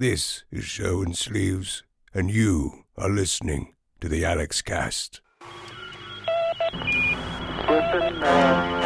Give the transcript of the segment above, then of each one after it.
This is Show and Sleeves, and you are listening to the Alexxcast. Listen, uh,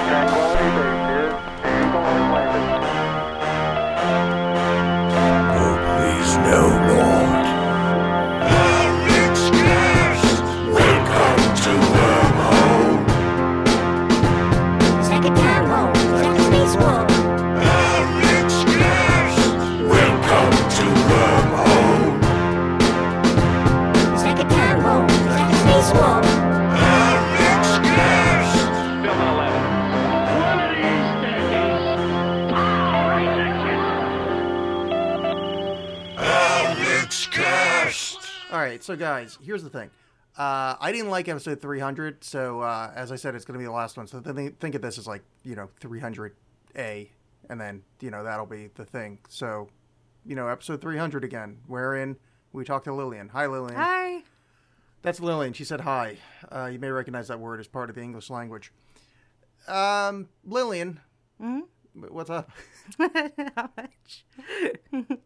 so guys, here's the thing. Uh, I didn't like episode 300, so uh, as I said, it's going to be the last one. So th- think of this as like you know 300A, and then you know that'll be the thing. So, you know, episode 300 again, wherein we talk to Lillian. Hi, Lillian. Hi. That's Lillian. She said hi. Uh, you may recognize that word as part of the English language. Um, Lillian, Hmm. what's up? How much?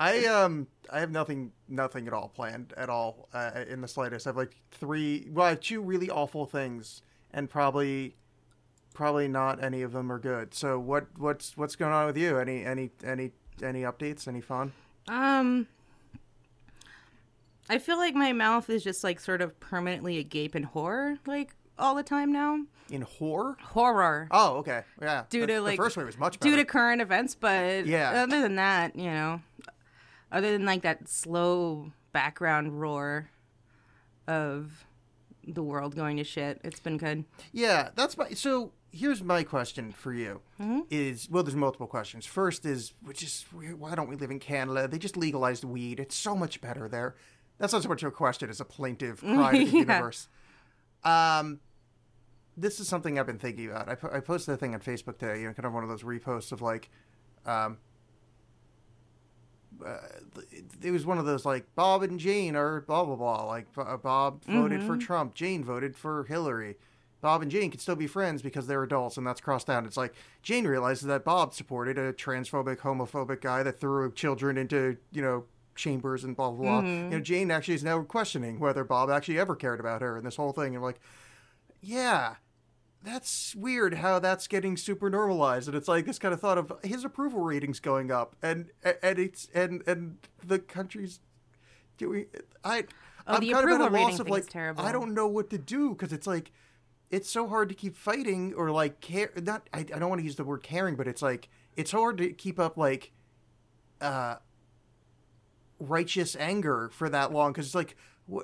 I um I have nothing nothing at all planned at all uh, in the slightest. I have like three well I have two really awful things and probably probably not any of them are good. So what what's what's going on with you? Any any any any updates? Any fun? Um, I feel like my mouth is just like sort of permanently agape in horror, like all the time now. In horror? Horror. Oh, okay. Yeah. Due the, to, like- the first one was much better. Due to current events, but Yeah. other than that, you know, other than like that slow background roar of the world going to shit, it's been good. Yeah, that's my. So here's my question for you: is well, there's multiple questions. First is, which is, why don't we live in Canada? They just legalized weed. It's so much better there. That's not so much a question as a plaintive cry to the Yeah. universe. Um, this is something I've been thinking about. I, po- I posted a thing on Facebook today, you know, kind of one of those reposts of like, um, uh, it was one of those like Bob and Jane or blah blah blah. Like uh, Bob voted for Trump, Jane voted for Hillary. Bob and Jane can still be friends because they're adults, and that's crossed out. It's like Jane realizes that Bob supported a transphobic, homophobic guy that threw children into you know chambers and blah blah blah. You know, Jane actually is now questioning whether Bob actually ever cared about her and this whole thing. And like, yeah, that's weird how that's getting super normalized and it's like this kind of thought of his approval ratings going up and and it's and and the country's doing i Oh, i'm the kind of at a loss of like terrible. i don't know what to do because it's like it's so hard to keep fighting or like care not I, I don't want to use the word caring but it's like it's hard to keep up like uh righteous anger for that long because it's like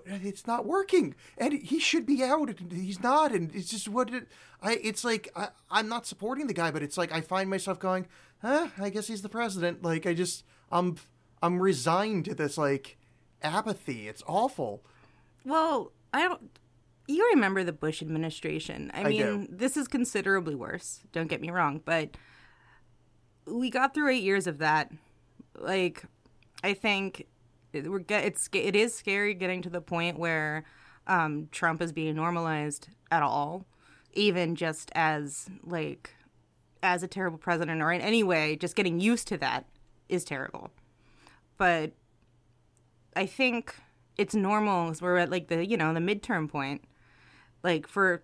it's not working and he should be out and he's not and it's just what it, i it's like I, i'm not supporting the guy but it's like i find myself going huh i guess he's the president like i just i'm i'm resigned to this like apathy it's awful Well, I don't. You remember the Bush administration. I, I mean, do. this is considerably worse. Don't get me wrong, but we got through eight years of that. Like, I think it, we're get, it's it is scary getting to the point where um, Trump is being normalized at all, even just as like as a terrible president or in any way, just getting used to that is terrible. But I think it's normal 'cause we're at like the you know the midterm point. Like for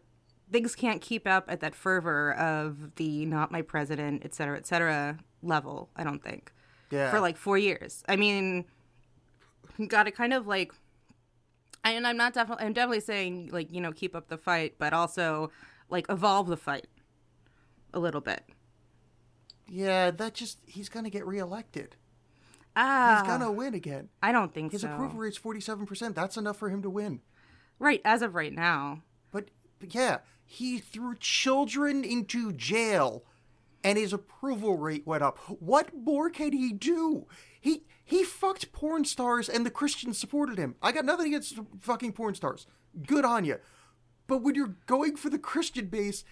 things can't keep up at that fervor of the not my president, et cetera, et cetera level. I don't think yeah for like four years. I mean, got to kind of like. And I'm not definitely. I'm definitely saying like you know keep up the fight, but also like evolve the fight a little bit. yeah that just he's gonna get reelected Ah, he's gonna win again I don't think so. his so. approval rate's 47% that's enough for him to win Right as of right now. But, but yeah, he threw children into jail and his approval rate went up. What more can he do? He he fucked porn stars and the Christians supported him. I got nothing against fucking porn stars. Good on you. But when you're going for the Christian base,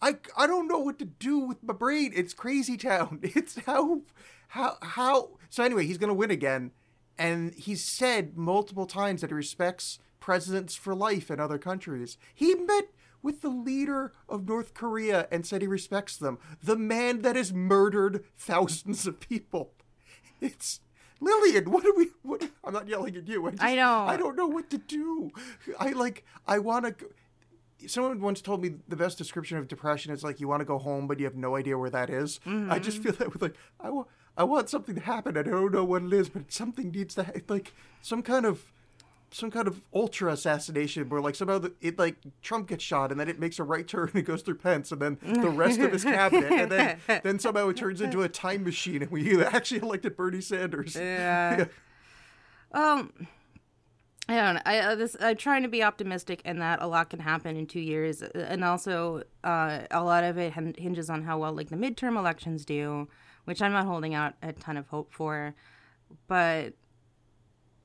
I I don't know what to do with my brain. It's crazy town. It's how how how so anyway, he's gonna win again. And he's said multiple times that he respects presidents for life in other countries. He met with the leader of North Korea and said he respects them. The man that has murdered thousands of people. It's Lillian, what are we? What? I'm not yelling at you. I, just, I know. I don't know what to do. I like. I want to. Someone once told me the best description of depression is like you want to go home, but you have no idea where that is. I just Mm-hmm. feel that with like I want. I want something to happen. I don't know what it is, but something needs to ha- like some kind of some kind of ultra assassination where like somehow the, it like Trump gets shot and then it makes a right turn and it goes through Pence and then the rest of his cabinet and then then somehow it turns into a time machine and we actually elected Bernie Sanders. Yeah. Um, I don't know. I uh, this I'm trying to be optimistic in that a lot can happen in two years, uh, and also uh, a lot of it hin- hinges on how well like the midterm elections do, which I'm not holding out a ton of hope for, but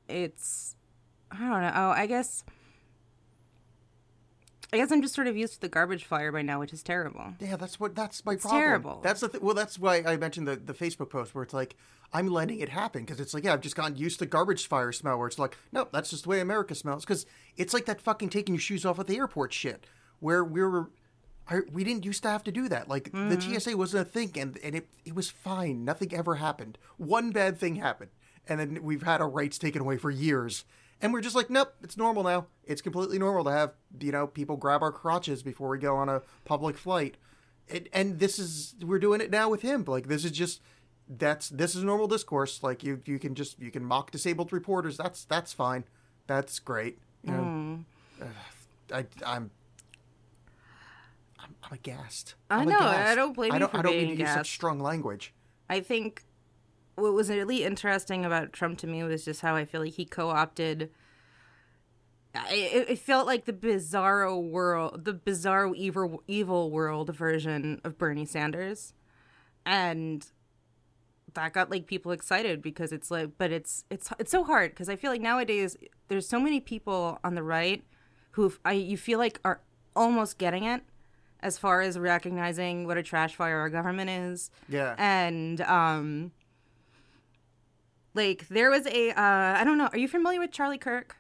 it's I don't know. Oh, I guess. I guess I'm just sort of used to the garbage fire by now, which is terrible. Yeah, that's what that's my problem. terrible. That's the th- well. That's why I mentioned the the Facebook post where it's like I'm letting it happen because it's like yeah, I've just gotten used to garbage fire smell. Where it's like no, that's just the way America smells. Because it's like that fucking taking your shoes off at the airport shit, where we were. I, we didn't used to have to do that. Like the mm-hmm. TSA wasn't a thing, and, and it it was fine. Nothing ever happened. One bad thing happened, and then we've had our rights taken away for years. And we're just like, nope, it's normal now. It's completely normal to have you know people grab our crotches before we go on a public flight. And, and this is we're doing it now with him. Like this is just that's this is normal discourse. Like you you can just you can mock disabled reporters. That's that's fine. That's great. You know? Hmm. Ugh, I, I'm I'm, I'm aghast. I I'm know, aghast. I don't blame I you don't, for I don't being mean to use such strong language. I think what was really interesting about Trump to me was just how I feel like he co-opted. It, it felt like the bizarro world, the bizarro evil, evil world version of Bernie Sanders, and that got like people excited because it's like, but it's it's it's so hard because I feel like nowadays there's so many people on the right who I you feel like are almost getting it as far as recognizing what a trash fire our government is Yeah. and um like there was a uh i don't know are you familiar with charlie kirk?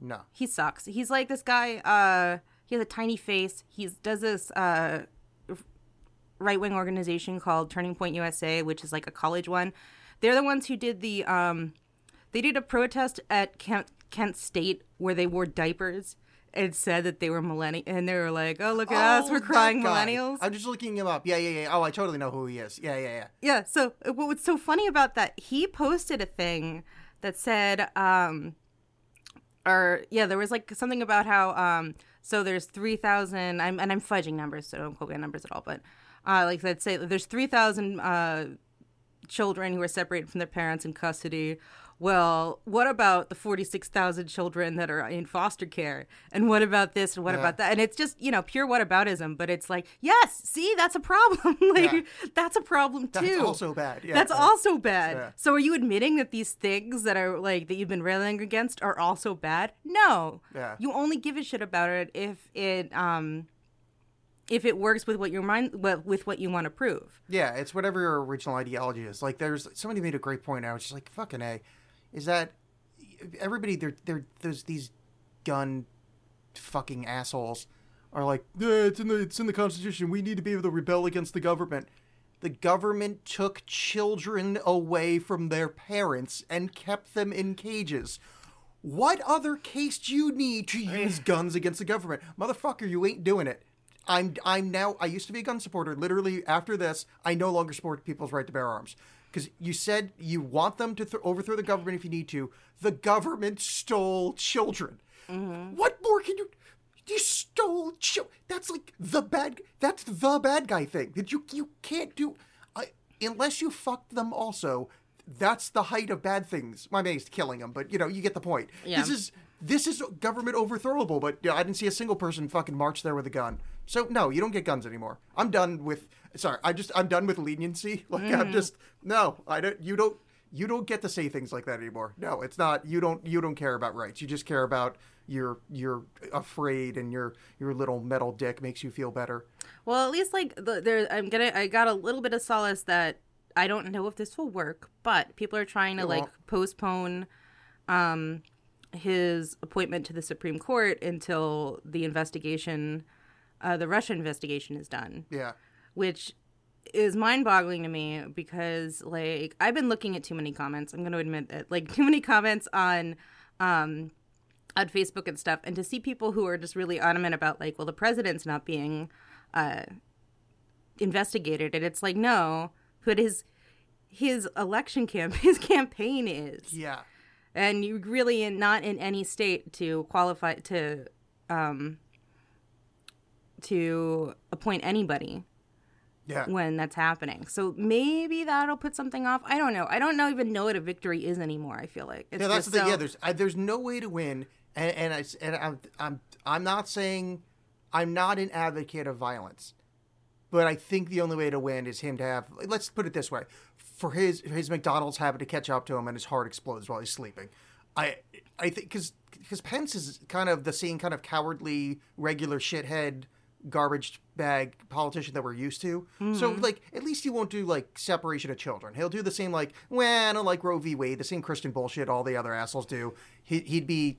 No. he sucks. He's like this guy uh he has a tiny face. He does this uh right-wing organization called turning point usa which is like a college one. They're the ones who did the um they did a protest at kent, kent state where they wore diapers and said that they were millennial and they were like oh look at us Oh, we're crying millennials I'm just looking him up. Yeah, yeah, yeah. Oh, I totally know who he is. Yeah, yeah, yeah. Yeah. So uh, what was so funny about that? He posted a thing that said, um, or yeah, there was like something about how um, so there's three thousand. I'm and I'm fudging numbers, so don't quote me on numbers at all. But uh, like let's say there's three thousand uh, children who are separated from their parents in custody. Well, what about the 46,000 children that are in foster care? And what about this and what Yeah. about that? And it's just, you know, pure whataboutism, but it's like, yes, see, that's a problem. like, Yeah. that's a problem too. That's also bad. Yeah, That's yeah. also bad. So are you admitting that these things that are like that you've been railing against are also bad? No. Yeah. You only give a shit about it if it um if it works with what your mind with with what you want to prove. Yeah, it's whatever your original ideology is. Like, there's somebody made a great point. I was just like, fucking a, is that everybody? There, there, there's these gun fucking assholes are like, yeah, it's in the it's in the Constitution. We need to be able to rebel against the government. The government took children away from their parents and kept them in cages. What other case do you need to use guns against the government? Motherfucker, you ain't doing it. I'm I'm now I used to be a gun supporter. Literally after this, I no longer support people's right to bear arms. Because you said you want them to th- overthrow the government if you need to. The government stole children. Mm-hmm. What more can you? You stole children. That's like the bad. That's the bad guy thing that you you can't do. I, unless you fucked them also. That's the height of bad things. My is killing them, but you know you get the point. Yeah. This is this is government overthrowable, but yeah, I didn't see a single person fucking march there with a gun. So no, you don't get guns anymore. I'm done with. Sorry, I just I'm done with leniency. Like I'm just no, I don't. You don't. You don't get to say things like that anymore. No, it's not. You don't. You don't care about rights. You just care about you're you're afraid and your your little metal dick makes you feel better. Well, at least like the, there, I'm gonna. I got a little bit of solace that I don't know if this will work, but people are trying to It like won't. postpone um his appointment to the Supreme Court until the investigation, uh, the Russia investigation is done. Yeah. Which is mind-boggling to me because like I've been looking at too many comments. I'm going to admit that like too many comments on um on Facebook and stuff and to see people who are just really adamant about like well the president's not being uh investigated and it's like no but his his election camp his campaign is Yeah. and you really in, not in any state to qualify to um to appoint anybody Yeah. when that's happening. So maybe that'll put something off. I don't know. I don't know even know what a victory is anymore. I feel like it's Yeah, that's the thing. so- Yeah, there's I, there's no way to win, and and I and I'm I'm I'm not saying I'm not an advocate of violence, but I think the only way to win is him to have. Let's put it this way: for his his McDonald's habit to catch up to him, and his heart explodes while he's sleeping. I I think because because Pence is kind of the same kind of cowardly regular shithead garbage bag politician that we're used to. So mm-hmm. like at least he won't do like separation of children. He'll do the same like well I don't like Roe v. Wade, the same Christian bullshit all the other assholes do. He, he'd be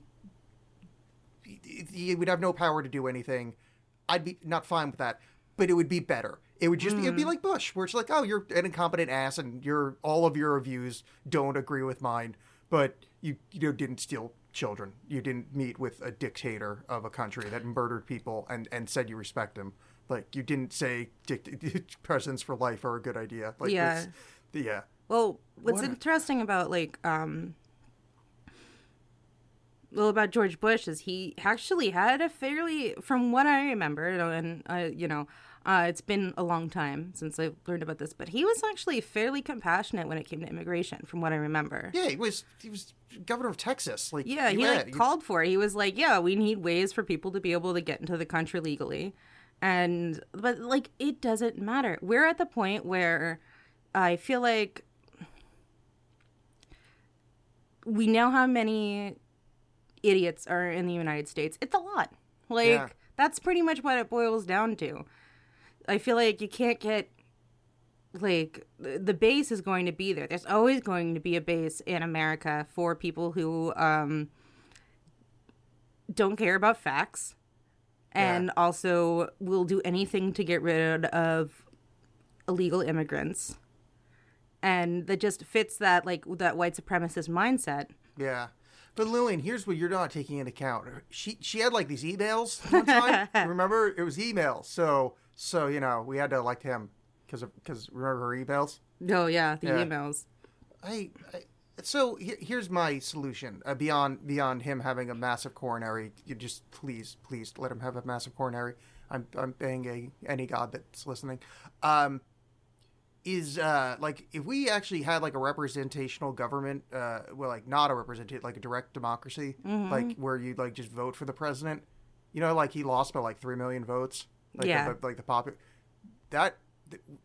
he, he would have no power to do anything. I'd be not fine with that, but it would be better. It would just be, it'd be mm. like Bush, where it's like, oh, you're an incompetent ass, and your all of your views don't agree with mine, but you you know, didn't steal children. You didn't meet with a dictator of a country that murdered people and and said you respect him. Like you didn't say dict- presidents for life are a good idea. Like Yeah. yeah. Well, what's What interesting about like um well about George Bush is he actually had a fairly from what I remember and uh, you know uh, it's been a long time since I learned about this but he was actually fairly compassionate when it came to immigration from what I remember. Yeah, he was he was governor of Texas. Like Yeah, he like called for it. He was like, "Yeah, we need ways for people to be able to get into the country legally." And but like it doesn't matter. We're at the point where I feel like we know how many idiots are in the United States. It's a lot. Like Yeah. that's pretty much what it boils down to. I feel like you can't get like the base is going to be there. There's always going to be a base in America for people who um don't care about facts and Yeah. also will do anything to get rid of illegal immigrants. And that just fits that like that white supremacist mindset. Yeah. But Lillian, here's what you're not taking into account. She she had like these emails one time. remember, it was emails. So so you know we had to elect him because because remember her emails. Oh yeah, the Yeah. emails. I, I so he- here's my solution uh, beyond beyond him having a massive coronary. You just please please let him have a massive coronary. I'm I'm begging any god that's listening. Um, is uh like if we actually had like a representational government, uh, well, like not a representative, like a direct democracy, like where you like just vote for the president. You know, like he lost by like three million votes. Like Yeah. The, like the pop, that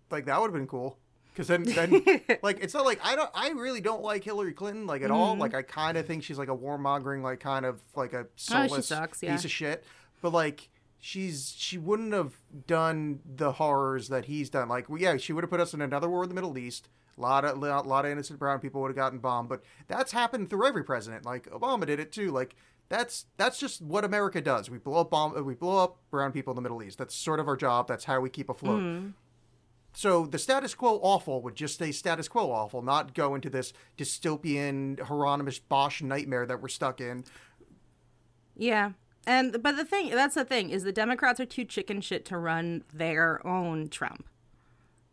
like that would have been cool. Because then, then like it's not like I don't I really don't like Hillary Clinton like at all. Like I kind of think she's like a warmongering like kind of like a Mm-hmm. Oh, soulless sucks, yeah. piece of shit. But like she's she wouldn't have done the horrors that he's done. Like well, yeah, she would have put us in another war in the Middle East. A lot of a lot of innocent brown people would have gotten bombed. But that's happened through every president. Like Obama did it too. Like that's that's just what America does. We blow up bomb we blow up brown people in the Middle East. That's sort of our job. That's how we keep afloat. Mm-hmm. So the status quo awful would just stay status quo awful, not go into this dystopian Hieronymus Bosch nightmare that we're stuck in. Yeah. And but the thing that's the thing is the Democrats are too chicken shit to run their own Trump.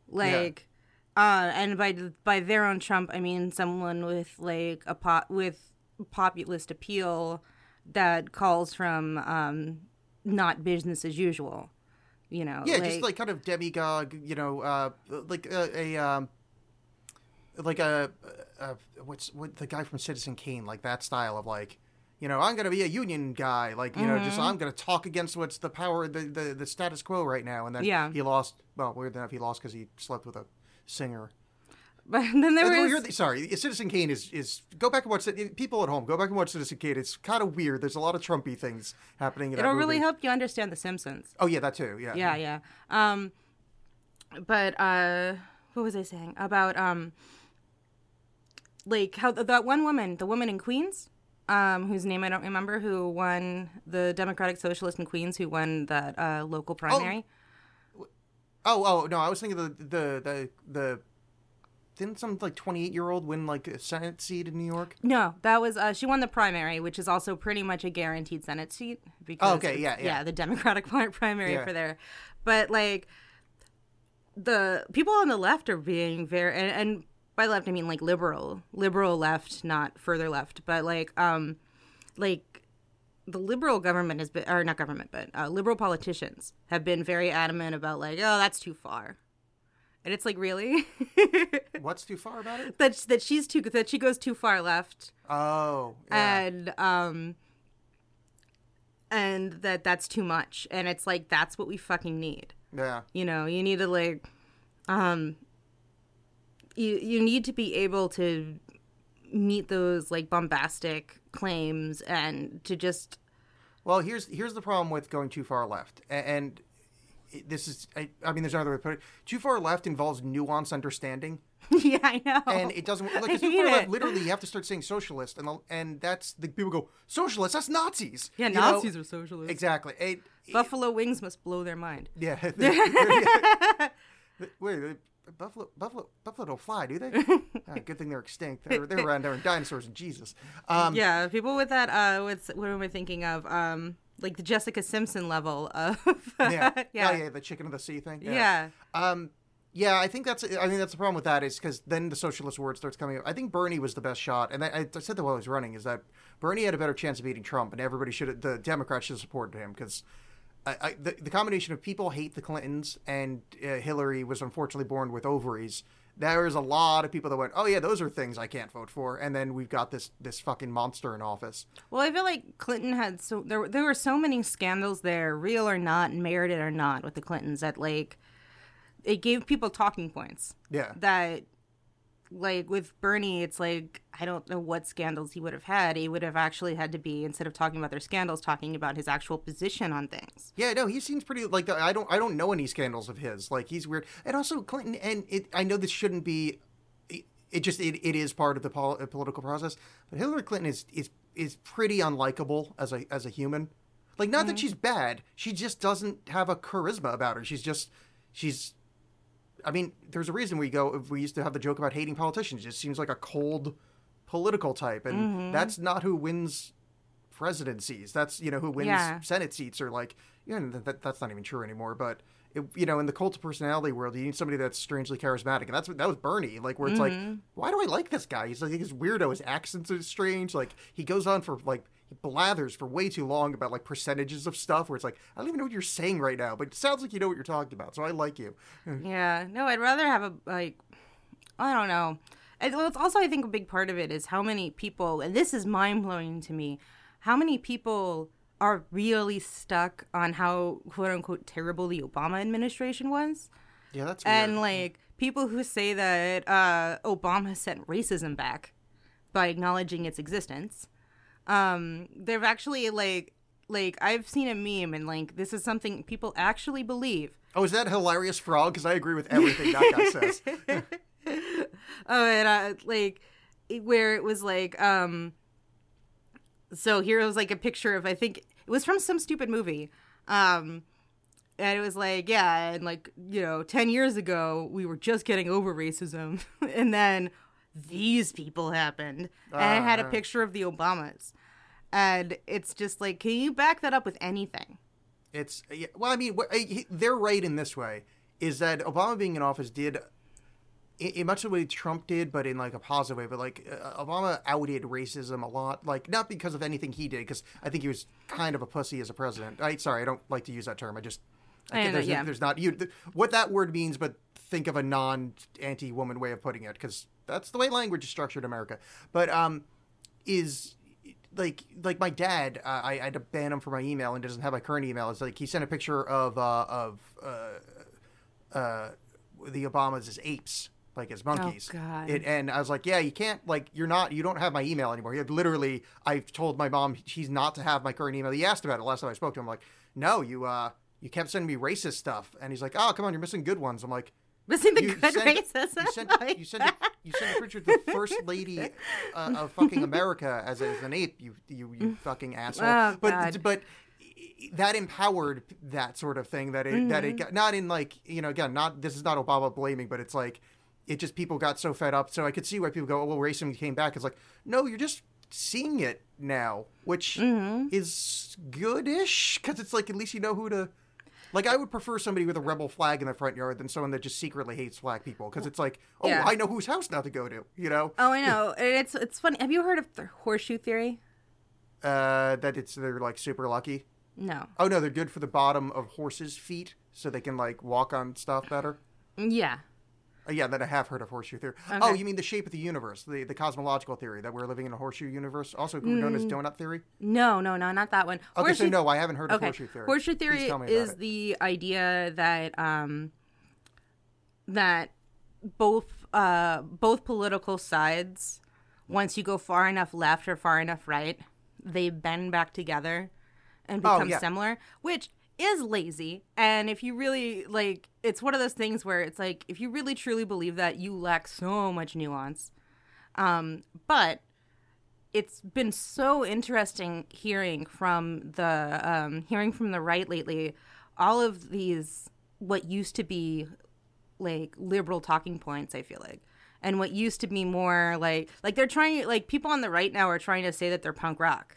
Like uh and by by their own Trump I mean someone with like a pot with populist appeal that calls from um not business as usual. You know. Yeah, just like kind of demagogue, you know, uh, like a, a um, like a, a what's what the guy from Citizen Kane, like that style of like, you know, I'm gonna be a union guy, like you know, Mm-hmm. just I'm gonna talk against what's the power, the the, the status quo right now, and then Yeah. he lost. Well, weird enough, he lost because he slept with a singer. but then there well, was the- sorry, Citizen Kane is is go back and watch it. People at home, go back and watch Citizen Kane. It's kind of weird. There's a lot of Trumpy things happening. In it'll that really help you understand the Simpsons. Oh yeah, that too. Yeah. yeah yeah um but uh what was i saying about um like how that one woman the woman in queens um whose name i don't remember who won the democratic socialist in queens who won that uh local primary Oh, oh no, I was thinking the the the the. Didn't some like twenty eight year old win like a Senate seat in New York? No, that was uh, she won the primary, which is also pretty much a guaranteed Senate seat. Because Oh, okay, it's- yeah, yeah. the Democratic pri- primary Yeah. for there. But like the people on the left are being very and, and by left I mean like liberal, liberal left, not further left, but like um like the liberal government has been or not government, but uh, liberal politicians have been very adamant about like oh that's too far, and it's like really. What's too far about it? that that she's too that she goes too far left Oh, yeah. and um and that that's too much and it's like that's what we fucking need yeah. you know you need to like um you you need to be able to meet those like bombastic claims and to just Well, here's here's the problem with going too far left, and this is I, I mean, there's another way to put it. Too far left involves nuanced understanding, yeah i know and it doesn't. Like, too far left, literally, you have to start saying socialist, and the- and that's the people go socialist. That's Nazis. yeah you know? nazis are socialists exactly. It, it- buffalo wings must blow their mind yeah. Wait, uh, buffalo, buffalo, buffalo don't fly, do they? Ah, good thing they're extinct. They were, they were around during dinosaurs and Jesus. Um, yeah people with that uh with what am i thinking of um like the jessica simpson level of yeah, yeah yeah, yeah, the chicken of the sea thing. yeah. Um, yeah, I think that's. I think that's the problem with that is because then the socialist word starts coming up. I think Bernie was the best shot, and I, I said that while I was running is that Bernie had a better chance of beating Trump, and everybody should. The Democrats should have supported him because. I, I, the, the combination of people hate the Clintons and uh, Hillary was unfortunately born with ovaries. There is a lot of people that went, "Oh yeah, those are things I can't vote for," and then we've got this this fucking monster in office. Well, I feel like Clinton had so there were- there were so many scandals there, real or not, merited or not, with the Clintons that like it gave people talking points. Yeah. That like with Bernie, it's like I don't know what scandals he would have had. He would have actually had to be instead of talking about their scandals, talking about his actual position on things. Yeah, no, he seems pretty like I don't I don't know any scandals of his. Like he's weird, and also Clinton. And it, I know this shouldn't be. It, it just it, it is part of the pol- political process. But Hillary Clinton is is is pretty unlikable as a as a human. Like not that mm-hmm. she's bad, she just doesn't have a charisma about her. She's just she's. I mean, there's a reason we go. If we used to have the joke about hating politicians, it just seems like a cold political type, and mm-hmm. that's not who wins presidencies. That's you know who wins Yeah. Senate seats or like yeah, that, that, that's not even true anymore. But it, you know, in the cult of personality world, you need somebody that's strangely charismatic, and that's what that was Bernie. Like where it's like, mm-hmm. why do I like this guy? He's like he's weirdo. His accents are strange. Like he goes on for like he blathers for way too long about like percentages of stuff. Where it's like I don't even know what you're saying right now, but it sounds like you know what you're talking about. So I like you. Yeah, no, I'd rather have a like, I don't know. And, well, it's also I think a big part of it is how many people, and this is mind blowing to me, how many people are really stuck on how quote unquote terrible the Obama administration was, Yeah, that's weird. and like people who say that uh, Obama sent racism back by acknowledging its existence. Um, they've actually like like I've seen a meme and like this is something people actually believe. oh, is that hilarious frog? Because I agree with everything that guy says. Oh, and uh, like where it was like, um, so here was like a picture of I think it was from some stupid movie, um, and it was like yeah, and like you know, ten years ago we were just getting over racism, and then these people happened, and it had a Ah. picture of the Obamas, and it's just like, can you back that up with anything? It's yeah, well, I mean, uh, they're right in this way: is that Obama being in office did, in, much the way Trump did, but in like a positive way. But like uh, Obama outed racism a lot, like not because of anything he did, because I think he was kind of a pussy as a president. I sorry, I don't like to use that term. I just I know, there's, yeah. there's not you what that word means, but think of a non anti woman way of putting it, because that's the way language is structured in America. But um, is like like my dad uh, I, I had to ban him from my email and doesn't have my current email. It's like he sent a picture of uh of uh uh the obamas as apes like as monkeys. God. It, and i was like yeah you can't like you're not you don't have my email anymore. He had literally i've told my mom she's not to have my current email. He asked about it last time i spoke to him. I'm like no you uh you kept sending me racist stuff. And he's like oh come on you're missing good ones. I'm like Missing the you good sent, racism. You sent, you sent, a, you sent a picture of the first lady uh, of fucking America as, as an ape. You you, you fucking asshole. Oh, but God. but that empowered that sort of thing that it that it got not in like you know again not this is not Obama blaming but it's like it just people got so fed up so I could see why people go oh, well racism came back it's like no you're just seeing it now which is goodish because it's like at least you know who to like I would prefer somebody with a rebel flag in the front yard than someone that just secretly hates black people because it's like oh Yeah. I know whose house not to go to you know Oh, I know. And it's it's funny. Have you heard of the horseshoe theory? uh that it's they're like super lucky No. oh no they're good for the bottom of horses feet so they can like walk on stuff better Yeah. Uh, yeah, that I have heard of horseshoe theory. Oh, you mean the shape of the universe, the, the cosmological theory that we're living in a horseshoe universe, also known as donut theory? No, no, no, not that one. Okay, so Horseshoe- no, I haven't heard of horseshoe theory. Horseshoe theory tell me about is it. the idea that um that both uh both political sides once you go far enough left or far enough right, they bend back together and Oh, become yeah. similar, which is lazy. And if you really like it's one of those things where it's like if you really truly believe that you lack so much nuance. Um but it's been so interesting hearing from the um, hearing from the right lately all of these what used to be like liberal talking points i feel like and what used to be more like like they're trying like people on the right now are trying to say that they're punk rock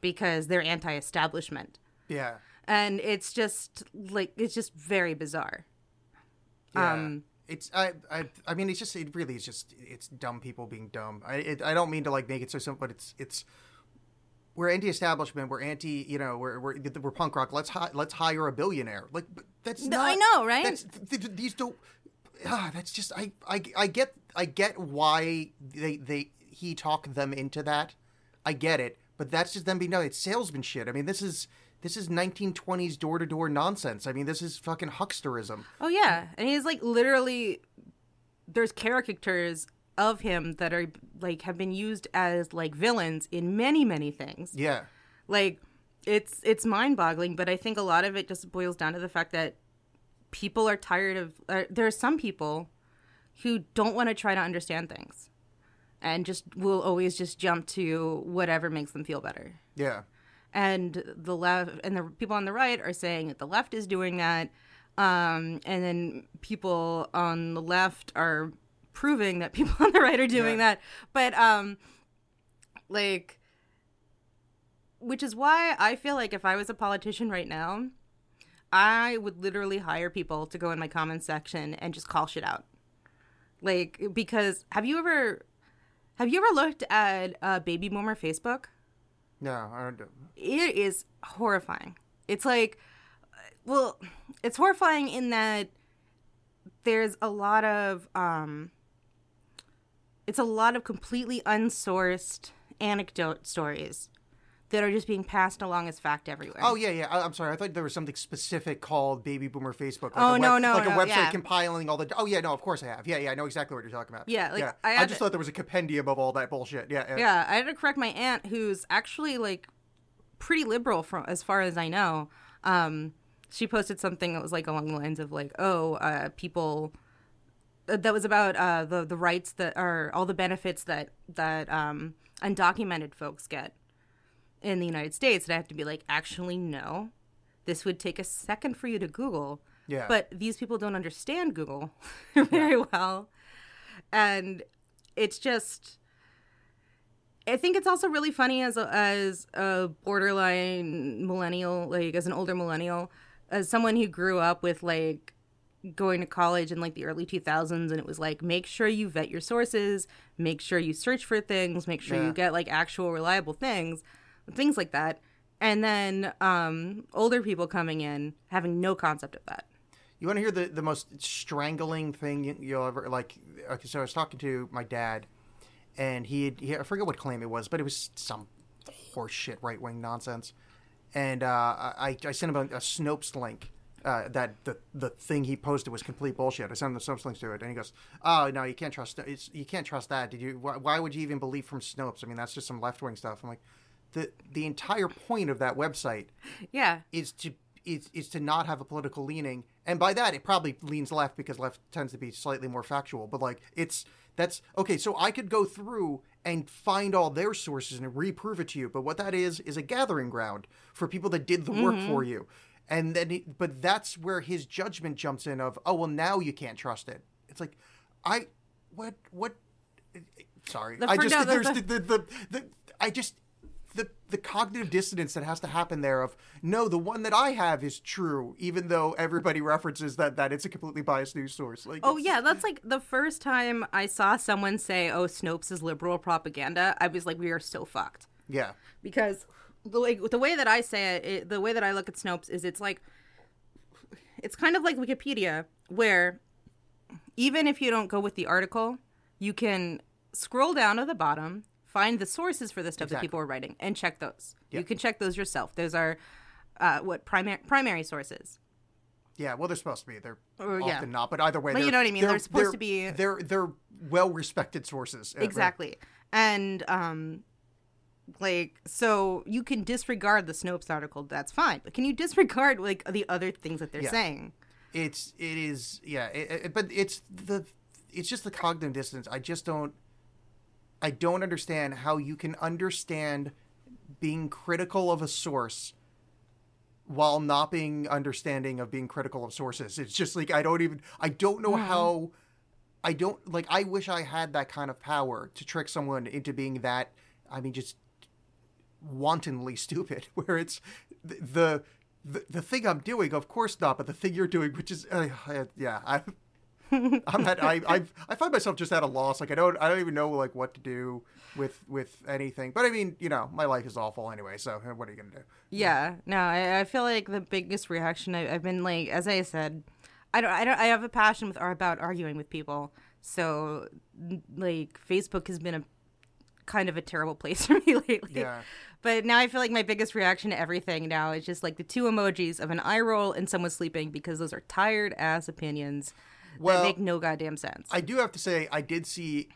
because they're anti-establishment Yeah. And it's just like it's just very bizarre Yeah. Um, it's I, I I mean it's just it really is just it's dumb people being dumb. I it, I don't mean to like make it so simple, but it's it's we're anti-establishment. We're anti, you know, we're we're, we're punk rock. Let's hi, let's hire a billionaire. Like that's not. I know, right? That's, th- th- these don't. Ah, that's just I, I I get I get why they they he talked them into that. I get it, but that's just them being no. It's salesman shit. I mean, this is this is 1920s door to door nonsense. I mean, this is fucking hucksterism. Oh yeah, and he's like literally. There's caricatures of him that are like have been used as like villains in many many things. Yeah. Like it's it's mind boggling, but I think a lot of it just boils down to the fact that people are tired of. Uh, there are some people who don't want to try to understand things, and just will always just jump to whatever makes them feel better Yeah. And the left and the people on the right are saying that the left is doing that. Um, and then people on the left are proving that people on the right are doing Yeah. that. But um like which is why i feel like if i was a politician right now i would literally hire people to go in my comments section and just call shit out. Like because have you ever have you ever looked at uh, baby boomer facebook No, I don't. it is horrifying. It's like, well, it's horrifying in that there's a lot of, um, it's a lot of completely unsourced anecdote stories that are just being passed along as fact everywhere. Oh yeah, yeah. I, I'm sorry. I thought there was something specific called Baby Boomer Facebook. Like Oh, a no, no, like a website yeah. compiling all the. Oh yeah, no. Of course I have. Yeah, yeah. I know exactly what you're talking about. Yeah, like, yeah. I I, just to- thought there was a compendium of all that bullshit. Yeah, yeah. Yeah, I had to correct my aunt, who's actually like pretty liberal from as far as I know. Um, she posted something that was like along the lines of like, "Oh, uh, people." uh, That was about uh, the the rights that are all the benefits that that um, undocumented folks get in the United States. And I have to be like, actually, no. This would take a second for you to Google. Yeah. But these people don't understand Google very well, and it's just. I think it's also really funny as a, as a borderline millennial, like as an older millennial, as someone who grew up with like going to college in like the early 2000s and it was like make sure you vet your sources, make sure you search for things, make sure Yeah. you get like actual reliable things, things like that. And then um older people coming in having no concept of that. You want to hear the the most strangling thing you- you'll ever like? Okay, so I was talking to my dad, and he, had, he I forget what claim it was, but it was some horseshit right wing nonsense. And uh, I I sent him a, a Snopes link. Uh, that the the thing he posted was complete bullshit. I sent him the Snopes link to it, and he goes, "Oh no, you can't trust. You can't trust that. Did you? Why, why would you even believe from Snopes? I mean, that's just some left wing stuff." I'm like, the the entire point of that website Yeah. is to is, is to not have a political leaning and by that it probably leans left because left tends to be slightly more factual. But like it's that's okay. So I could go through and find all their sources and reprove it to you. But what that is is a gathering ground for people that did the work Mm-hmm. for you. And then, it, but that's where his judgment jumps in of, oh well, now you can't trust it. It's like, I, what, what? Sorry, I just there's the- the, the, the, the I just the the cognitive dissonance that has to happen there of no the one that i have is true even though everybody references that that it's a completely biased news source like Oh yeah, that's like the first time I saw someone say, "Oh, Snopes is liberal propaganda." I was like, "We are so fucked." yeah because the like the way that I say it, it, the way that I look at Snopes is it's like it's kind of like Wikipedia where even if you don't go with the article, you can scroll down to the bottom, find the sources for the stuff that people are writing, and check those. Yeah. You can check those yourself. Those are uh, what primary primary sources. yeah well they're supposed to be they're Or, often yeah. not but either way But you know what I mean, they're supposed to they're- be- they're they're well respected sources Uh. Exactly. And um like so you can disregard the Snopes article, that's fine. But can you disregard like the other things that they're Yeah. saying? it's it is yeah it, it- but it's the it's just the cognitive dissonance i just don't i don't understand how you can understand being critical of a source while not being understanding of being critical of sources. It's just like i don't even i don't know how i don't like i wish i had that kind of power to trick someone into being that i mean just wantonly stupid where it's the the the, thing I'm doing, of course not, but the thing you're doing, which is, uh, yeah, I, I'm at, I, I, I find myself just at a loss. Like I don't, I don't even know like what to do with with anything. But I mean, you know, my life is awful anyway. So uh, what are you gonna do? Yeah, no, I, I feel like the biggest reaction I, I've been like, as I said, I don't, I don't, I have a passion with about arguing with people. So, like, Facebook has been a kind of a terrible place for me lately. Yeah. But now I feel like my biggest reaction to everything now is just like the two emojis of an eye roll and someone sleeping because those are tired ass opinions Well, that make no goddamn sense. I do have to say, I did see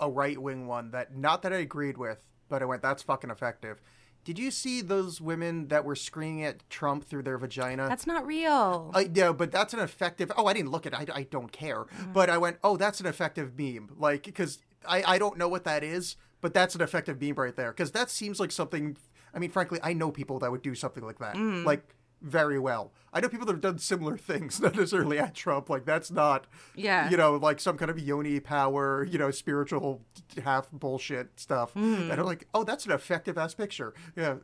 a right wing one that not that I agreed with, but I went, that's fucking effective. Did you see those women that were screaming at Trump through their vagina? That's not real. I, yeah, but that's an effective. Oh, I didn't look at it. I, I don't care. Mm-hmm. But I went, oh, that's an effective meme. Like, because I, I don't know what that is, but that's an effective meme right there. Because that seems like something. I mean, frankly, I know people that would do something like that. Mm. Like, very well. I know people that have done similar things, not necessarily at Trump. Like, that's not, Yeah. you know, like some kind of yoni power, you know, spiritual half bullshit stuff. And I'm like, oh, that's an effective ass picture. Yeah.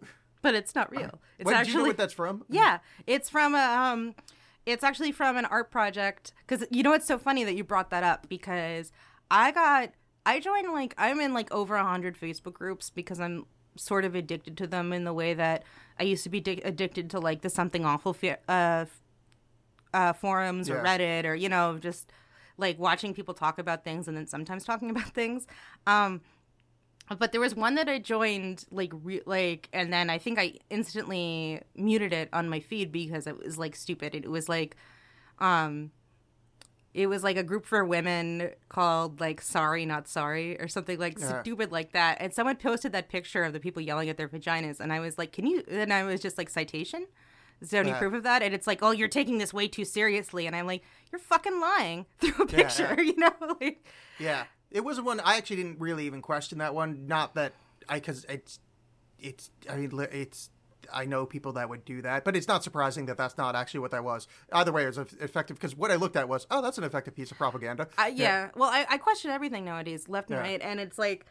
but it's not real. It's What, actually do you know what that's from? Yeah, it's from a um it's actually from an art project cuz you know it's so funny that you brought that up because I got I joined like I'm in like over a 100 Facebook groups because I'm sort of addicted to them in the way that I used to be di- addicted to like the something awful fe- uh uh forums or Yeah. Reddit or you know just like watching people talk about things and then sometimes talking about things. Um but there was one that I joined like re- like and then I think I instantly muted it on my feed because it was like stupid. It was like um it was like a group for women called like sorry not sorry or something like Yeah. stupid like that and someone posted that picture of the people yelling at their vaginas and i was like can you and i was just like citation is there any Yeah. proof of that and it's like oh you're taking this way too seriously and i'm like you're fucking lying through a picture yeah. you know like Yeah, it was one I actually didn't really even question that one. Not that I, because it's, it's. I mean, it's. I know people that would do that, but it's not surprising that that's not actually what that was. Either way, it was effective because what I looked at was, oh, that's an effective piece of propaganda. I, yeah. Well, I, I question everything nowadays, left and Yeah. right, and it's like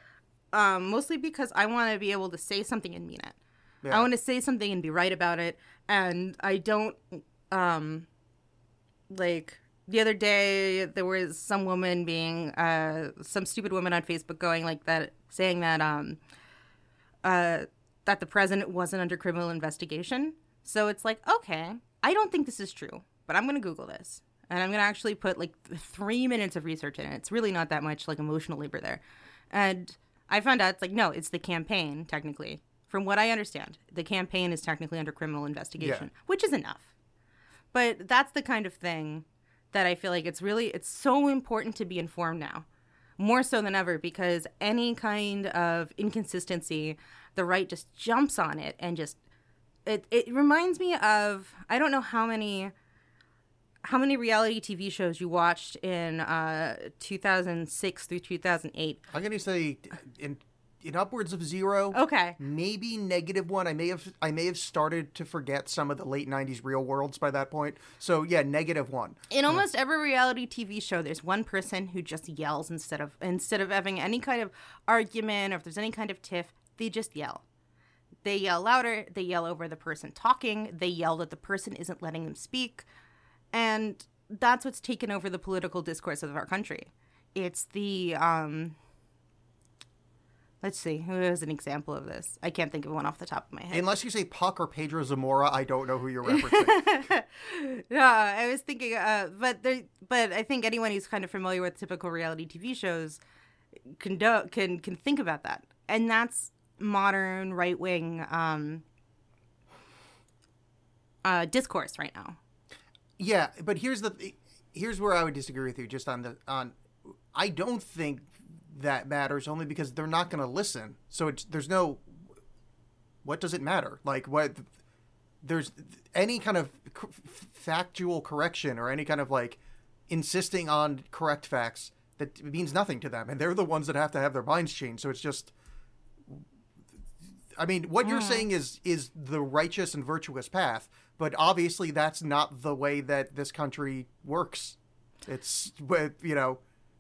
um, mostly because I want to be able to say something and mean it. Yeah. I want to say something and be right about it, and I don't um, like the other day there was some woman being uh, some stupid woman on Facebook going like that, saying that um, uh, that the president wasn't under criminal investigation. So it's like, okay, I don't think this is true, but I'm going to Google this. And I'm going to actually put like three minutes of research in it. It's really not that much like emotional labor there. And I found out it's like, no, it's the campaign, technically. From what I understand, the campaign is technically under criminal investigation, which is enough. But that's the kind of thing that I feel like it's really, it's so important to be informed now more so than ever because any kind of inconsistency the right just jumps on it and just it, it reminds me of i don't know how many how many reality TV shows you watched in uh, 2006 through 2008. I'm gonna say in in upwards of zero. Okay. Maybe negative one. I may have I may have started to forget some of the late '90s real worlds by that point. So yeah, negative one. In almost every reality TV show, there's one person who just yells instead of instead of having any kind of argument or if there's any kind of tiff, they just yell. They yell louder. They yell over the person talking. They yell that the person isn't letting them speak, and that's what's taken over the political discourse of our country. It's the um. Let's see who is an example of this. I can't think of one off the top of my head. Unless you say Puck or Pedro Zamora, I don't know who you're referencing. Yeah, I was thinking, uh, but there, but I think anyone who's kind of familiar with typical reality TV shows can do, can can think about that, and that's modern right wing um, uh, discourse right now. Yeah, but here's the here's where I would disagree with you. Just on the on, I don't think that matters only because they're not going to listen. So it's there's no. What does it matter? Like what? There's any kind of factual correction or any kind of like insisting on correct facts that means nothing to them, and they're the ones that have to have their minds changed. So it's just. I mean, what you're hmm. saying is is the righteous and virtuous path, but obviously that's not the way that this country works. It's with you know,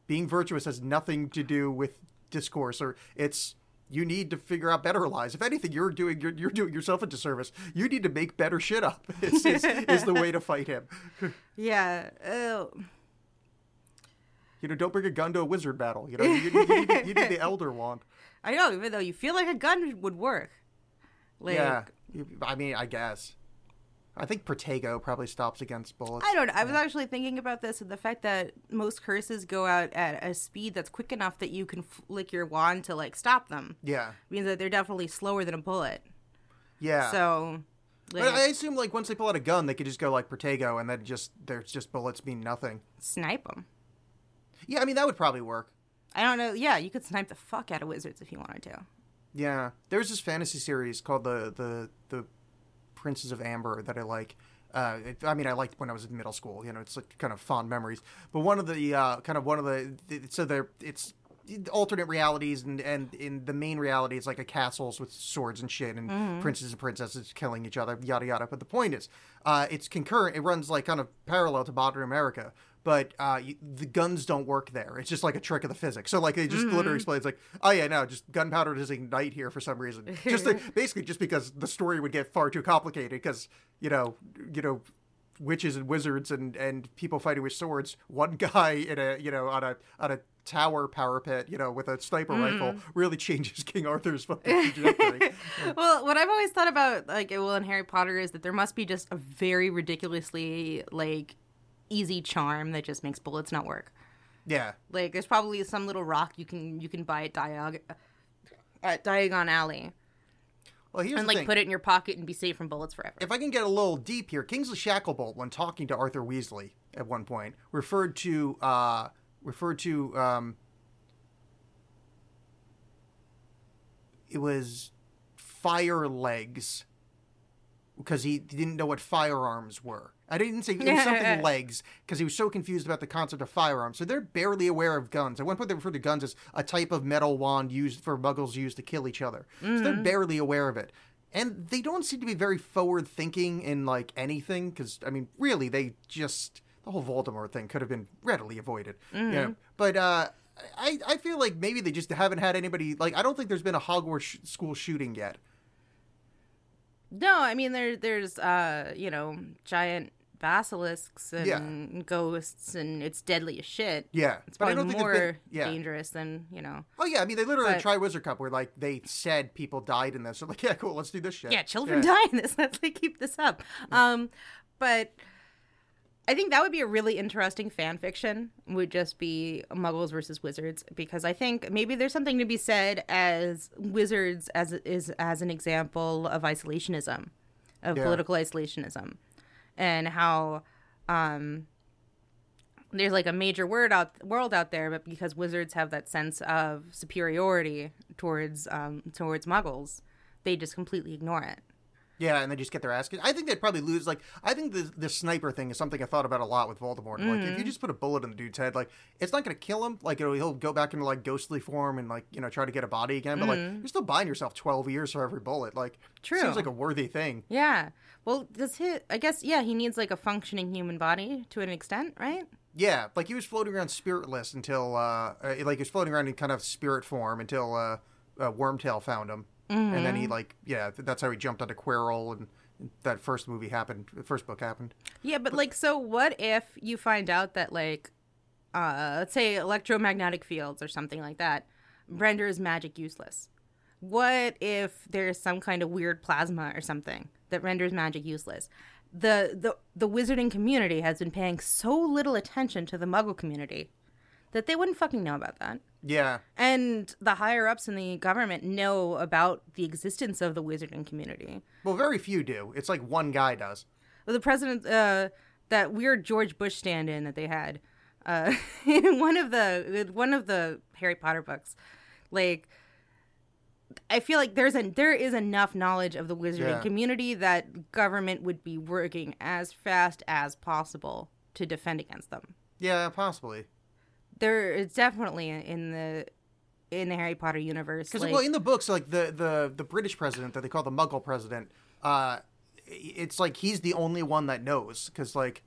being virtuous has nothing to do with discourse, or it's you need to figure out better lies. If anything, you're doing you're, you're doing yourself a disservice. You need to make better shit up. Is, is, is the way to fight him. Yeah. Oh. You know, don't bring a gun to a wizard battle. You know, you, you, you, need, you need the elder wand. I know, even though you feel like a gun would work. Like, yeah, I mean, I guess. I think Protego probably stops against bullets. I don't know. I was actually thinking about this and the fact that most curses go out at a speed that's quick enough that you can flick your wand to like stop them. Yeah, means that they're definitely slower than a bullet. yeah. So, like, But I assume like once they pull out a gun, they could just go like Protego, and then just there's just bullets mean nothing. snipe them. Yeah, I mean that would probably work. I don't know. Yeah, you could snipe the fuck out of wizards if you wanted to. Yeah, there's this fantasy series called the the the Princes of Amber that I like. Uh, it, I mean, I liked when I was in middle school. You know, it's like kind of fond memories. But one of the uh, kind of one of the, the so there it's alternate realities and and in the main reality it's like a castles with swords and shit and princes and princesses killing each other yada yada but the point is uh, it's concurrent it runs like kind of parallel to modern america but uh, you, the guns don't work there. It's just like a trick of the physics. So like they just literally explains like oh yeah no just gunpowder doesn't ignite here for some reason. Just to, basically just because the story would get far too complicated because you know you know witches and wizards and and people fighting with swords one guy in a you know on a on a tower parapet you know with a sniper rifle really changes king arthur's fucking trajectory. Well, what I've always thought about, like, well, in Harry Potter is that there must be just a very ridiculously, like, easy charm that just makes bullets not work. yeah Like, there's probably some little rock you can you can buy at Diag at Diagon Alley well here's and the like thing. put it in your pocket and be safe from bullets forever. if I can get a little deep here, Kingsley Shacklebolt, when talking to Arthur Weasley at one point, referred to uh, referred to um, it was fire legs because he didn't know what firearms were. I didn't say it was something legs because he was so confused about the concept of firearms. So they're barely aware of guns. At one point, they referred to guns as a type of metal wand used for muggles used to kill each other. So they're barely aware of it. And they don't seem to be very forward thinking in like anything because I mean, really, they just the whole Voldemort thing could have been readily avoided. You know? But uh, I I feel like maybe they just haven't had anybody like I don't think there's been a Hogwarts sh- school shooting yet. No, I mean there there's uh you know giant basilisks and Yeah. ghosts and it's deadly as shit. Yeah, It's but I probably don't think more been- yeah. dangerous than you know. Oh yeah, I mean they literally But- Triwizard Cup where like they said people died in this. So like, yeah, cool, let's do this shit. Yeah, children die in this. Let's like keep this up. Um, but I think that would be a really interesting fan fiction. Would just be Muggles versus Wizards because I think maybe there's something to be said as Wizards as is as an example of isolationism, of Yeah. political isolationism, and how um there's like a major word out world out there, but because wizards have that sense of superiority towards um, towards muggles, they just completely ignore it. Yeah, and they just get their ass kicked. I think they'd probably lose. Like, I think the the sniper thing is something I thought about a lot with Voldemort. Like, if you just put a bullet in the dude's head, like, it's not going to kill him. Like, it'll, he'll go back into like ghostly form and like you know try to get a body again. But like, you're still buying yourself twelve years for every bullet. Like, True. seems like a worthy thing. Yeah. Well, does he? I guess yeah. He needs like a functioning human body to an extent, right? Yeah, like he was floating around spiritless until uh, uh like he was floating around in kind of spirit form until uh, uh Wormtail found him, and then he like yeah, th- that's how he jumped onto Quirrell and that first movie happened. The first book happened. Yeah, but like, so what if you find out that like, uh, let's say electromagnetic fields or something like that renders magic useless? What if there's some kind of weird plasma or something that renders magic useless? The the the wizarding community has been paying so little attention to the Muggle community that they wouldn't fucking know about that. Yeah, And the higher ups in the government know about the existence of the wizarding community. well, very few do. It's like one guy does. Well, the president, uh, that weird George Bush stand-in that they had, uh, in one of the in one of the Harry Potter books, like. I feel like there's a there is enough knowledge of the wizarding Yeah. community that government would be working as fast as possible to defend against them. Yeah, possibly. There is definitely in the in the Harry Potter universe. Because like- well, in the books, like the the the British president that they call the Muggle president, uh, it's like he's the only one that knows. Because like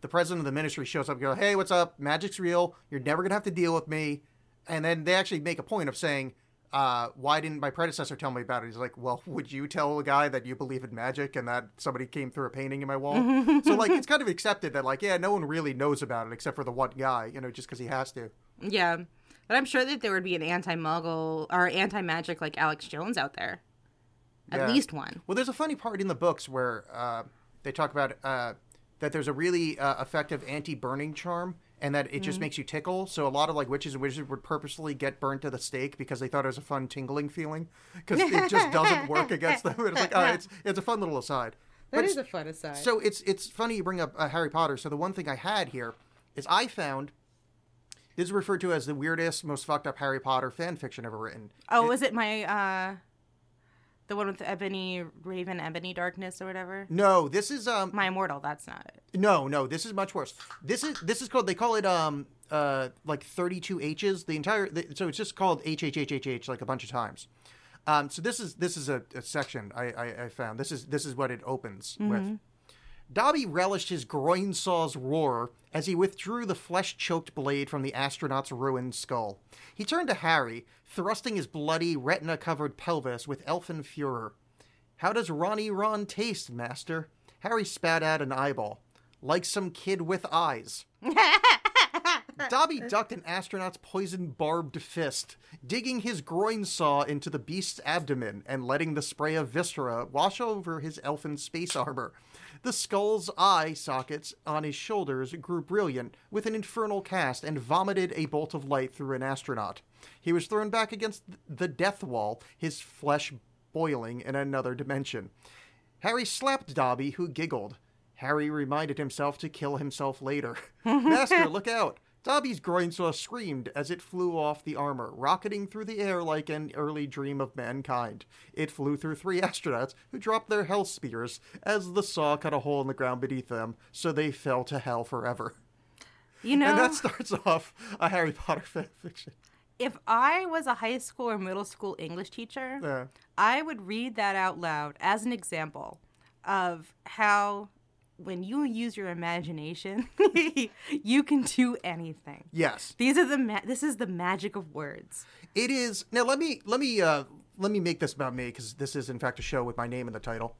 the president of the ministry shows up, and go, "Hey, what's up? Magic's real. You're never gonna have to deal with me." And then they actually make a point of saying, uh, "Why didn't my predecessor tell me about it?" He's like, "Well, would you tell a guy that you believe in magic and that somebody came through a painting in my wall?" so like it's kind of accepted that like yeah, no one really knows about it except for the one guy, you know, just because he has to. Yeah, but I'm sure that there would be an anti-Muggle or anti-magic like Alex Jones out there. At Yeah. least one. Well, there's a funny part in the books where uh, they talk about uh, that there's a really uh, effective anti-burning charm, and that it just makes you tickle. So a lot of like witches and wizards would purposely get burnt to the stake because they thought it was a fun tingling feeling because it just doesn't work against them. It's like, oh, it's it's a fun little aside. That is it's- a fun aside. so it's it's funny you bring up uh, Harry Potter. So the one thing I had here is I found this is referred to as the weirdest, most fucked up Harry Potter fan fiction ever written. oh, was it my uh, the one with Ebony Raven, Ebony Darkness or whatever? No, this is um My Immortal. That's not it. No, no, this is much worse. This is this is called they call it um uh like 32 H's. The entire the, so it's just called H H H H H like a bunch of times. Um so this is this is a, a section I, I I found. This is this is what it opens with. Dobby relished his groin saw's roar as he withdrew the flesh choked blade from the astronaut's ruined skull. He turned to Harry, thrusting his bloody, retina covered pelvis with elfin furor. How does Ronnie Ron taste, Master? Harry spat out an eyeball. Like some kid with eyes. Dobby ducked an astronaut's poison barbed fist, digging his groin saw into the beast's abdomen and letting the spray of viscera wash over his elfin space armor. The skull's eye sockets on his shoulders grew brilliant with an infernal cast and vomited a bolt of light through an astronaut. He was thrown back against the death wall, his flesh boiling in another dimension. Harry slapped Dobby, who giggled. Harry reminded himself to kill himself later. Master, look out! Dobby's groin saw screamed as it flew off the armor, rocketing through the air like an early dream of mankind. It flew through three astronauts, who dropped their hell spears as the saw cut a hole in the ground beneath them, so they fell to hell forever. You know, And that starts off a Harry Potter fanfiction. if I was a high school or middle school English teacher, Yeah. I would read that out loud as an example of how when you use your imagination, you can do anything. Yes. These are the ma- this is the magic of words. It is now. Let me let me uh, let me make this about me because this is in fact a show with my name in the title.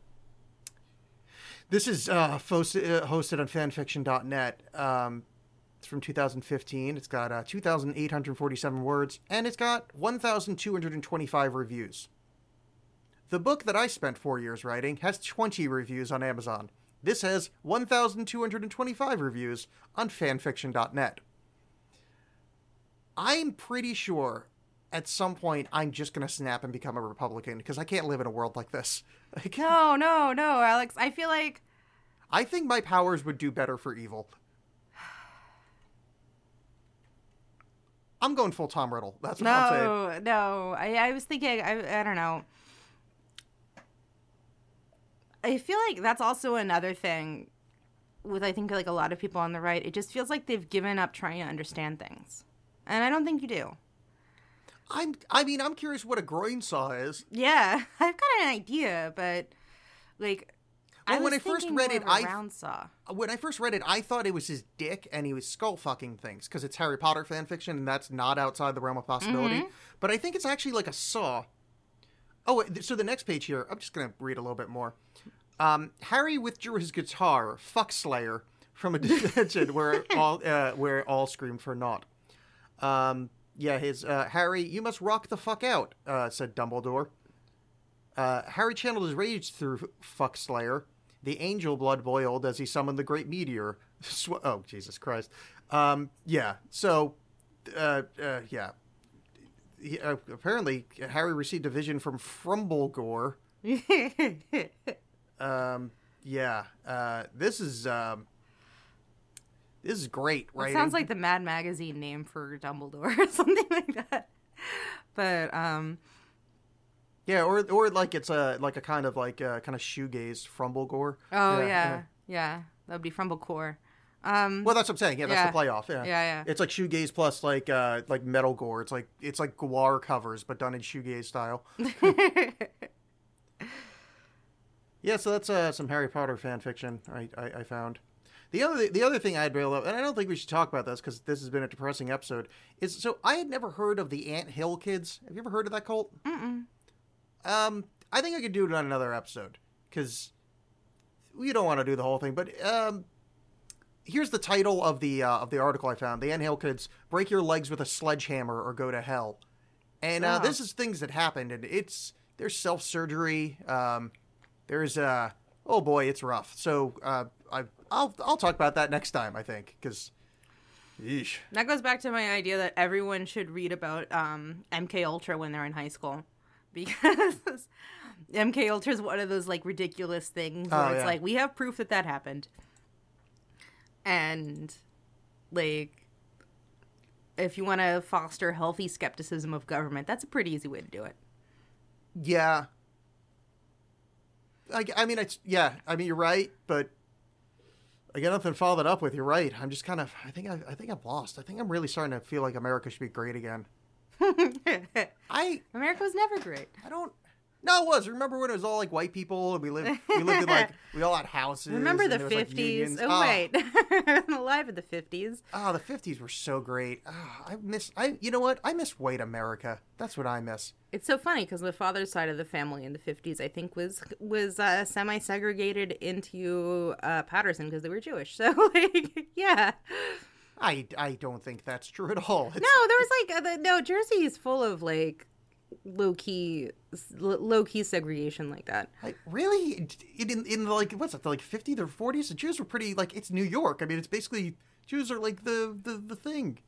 This is uh, hosted, uh, hosted on fanfiction.net. Um, it's from 2015. It's got uh, 2,847 words and it's got 1,225 reviews. The book that I spent four years writing has 20 reviews on Amazon. This has 1,225 reviews on fanfiction.net. I'm pretty sure at some point I'm just going to snap and become a Republican because I can't live in a world like this. No, no, no, Alex. I feel like I think my powers would do better for evil. I'm going full Tom Riddle. That's what I'm saying. no, no. I, I was thinking. I, I don't know. I feel like that's also another thing with I think like a lot of people on the right. It just feels like they've given up trying to understand things, and I don't think you do. I'm. I mean, I'm curious what a groin saw is. Yeah, I've got an idea, but like, I Well, when I first read it, I a I- round saw. When I first read it, I thought it was his dick and he was skull fucking things because it's Harry Potter fan fiction and that's not outside the realm of possibility. Mm-hmm. But I think it's actually like a saw. Oh, so the next page here, I'm just gonna read a little bit more. Um, Harry withdrew his guitar, fuck Slayer, from a dimension where all uh, where all screamed for naught. Um, yeah, his uh, Harry, you must rock the fuck out," uh, said Dumbledore. Uh, Harry channeled his rage through fuck Slayer. The angel blood boiled as he summoned the great meteor. Oh, Jesus Christ! Um, yeah, so, uh, uh, yeah. He, uh, apparently, Harry received a vision from Frumblegore. Um, yeah. Uh, this is um, this is great, It right? sounds like the Mad Magazine name for Dumbledore or something like that. But um, yeah, or or like it's a like a kind of like uh, kind of shoegaze Frumblegore. oh yeah, yeah, that would be Frumblecore. Um, Well, that's what I'm saying. Yeah, that's Yeah. the playoff. Yeah, Yeah, yeah. It's like shoegaze plus like uh like metalcore. It's like it's like Gwar covers, but done in shoegaze style. yeah, so that's uh some Harry Potter fan fiction I, I, I found. The other the other thing I'd really love, and I don't think we should talk about this because this has been a depressing episode, is so I had never heard of the Ant Hill kids. Have you ever heard of that cult? Mm-mm. Um, I think I could do it on another episode because we don't want to do the whole thing, but um, here's the title of the uh, of the article I found: "The Ant Hill kids break your legs with a sledgehammer or go to hell." And uh, this is things that happened, and it's there's self surgery. Um, there's uh oh boy, it's rough. So uh, I I'll I'll talk about that next time. I think because. That goes back to my idea that everyone should read about um, MK Ultra when they're in high school, because MK Ultra is one of those like ridiculous things where Oh, it's yeah. like we have proof that that happened, and like if you want to foster healthy skepticism of government, that's a pretty easy way to do it. Yeah. I, I mean, it's yeah. I mean, you're right, but I got nothing to follow that up with. You're right. I'm just kind of. I think I, I think I've lost. I think I'm really starting to feel like America should be great again. I America was never great. I don't. No, it was. Remember when it was all like white people and we lived we lived in like we all had houses. Remember the was, like, fifties? oh Ah. wait, I'm alive in the fifties. Oh, the fifties were so great. Ah, I miss. I you know what? I miss white America. That's what I miss. It's so funny because the father's side of the family in the fifties, I think, was was uh, semi segregated into uh, Paterson because they were Jewish. So like, yeah, I I don't think that's true at all. It's- no, there was like uh, the, no Jersey is full of like low key low key segregation like that. I, really? In, in in like what's it? Like fifties or forties? The Jews were pretty like it's New York. I mean, it's basically Jews are like the the, the thing.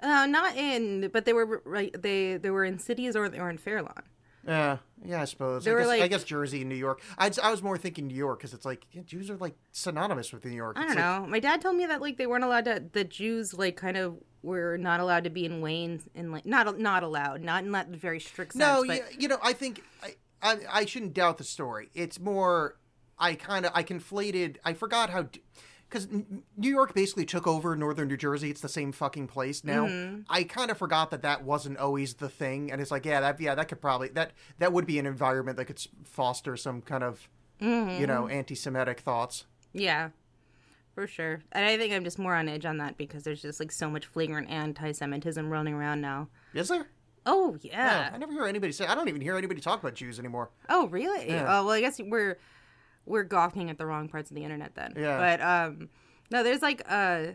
Uh, not in, but they were right. They they were in cities or they were in Fairlawn. Yeah, yeah, I suppose. I guess, I guess Jersey and New York. I, I was more thinking New York because it's like yeah, Jews are like synonymous with New York. I don't like- know. My dad told me that like they weren't allowed to. The Jews like kind of were not allowed to be in Wayne and like not not allowed, not in that very strict sense. No, but yeah, you know, I think I, I I shouldn't doubt the story. It's more I kind of I conflated. I forgot how because New York basically took over northern New Jersey. It's the same fucking place now. Mm-hmm. I kind of forgot that that wasn't always the thing, and it's like, yeah, that yeah, that could probably that that would be an environment that could foster some kind of Mm-hmm. you know anti-Semitic thoughts. Yeah, for sure. And I think I'm just more on edge on that because there's just like so much flagrant anti-Semitism running around now. Is there? Oh Yeah, yeah. I never hear anybody say. I don't even hear anybody talk about Jews anymore. Oh really? Yeah. Oh well, I guess we're we're gawking at the wrong parts of the internet then. Yeah. But um, no, there's like uh.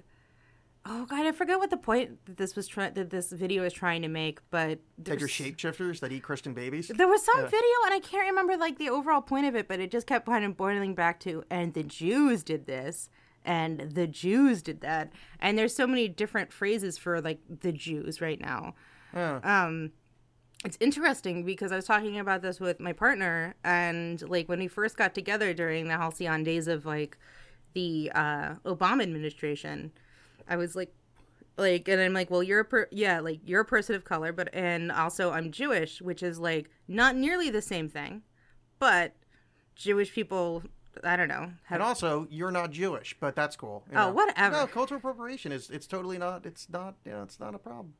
Oh god, I forgot what the point that this was trying that this video is trying to make, but Like your shapeshifters that eat Christian babies. There was some Yeah. video, and I can't remember like the overall point of it, but it just kept kind of boiling back to, and the Jews did this, and the Jews did that, and there's so many different phrases for like the Jews right now. Um, it's interesting because I was talking about this with my partner, and like when we first got together during the halcyon days of like the uh, Obama administration, I was like, like, and I'm like, well, you're a per- yeah, like you're a person of color, but and also I'm Jewish, which is like not nearly the same thing, but Jewish people I don't know. And also, you're not Jewish, but that's cool. you know? Oh, know. whatever. No, cultural appropriation is it's totally not. It's not. You know, it's not a problem.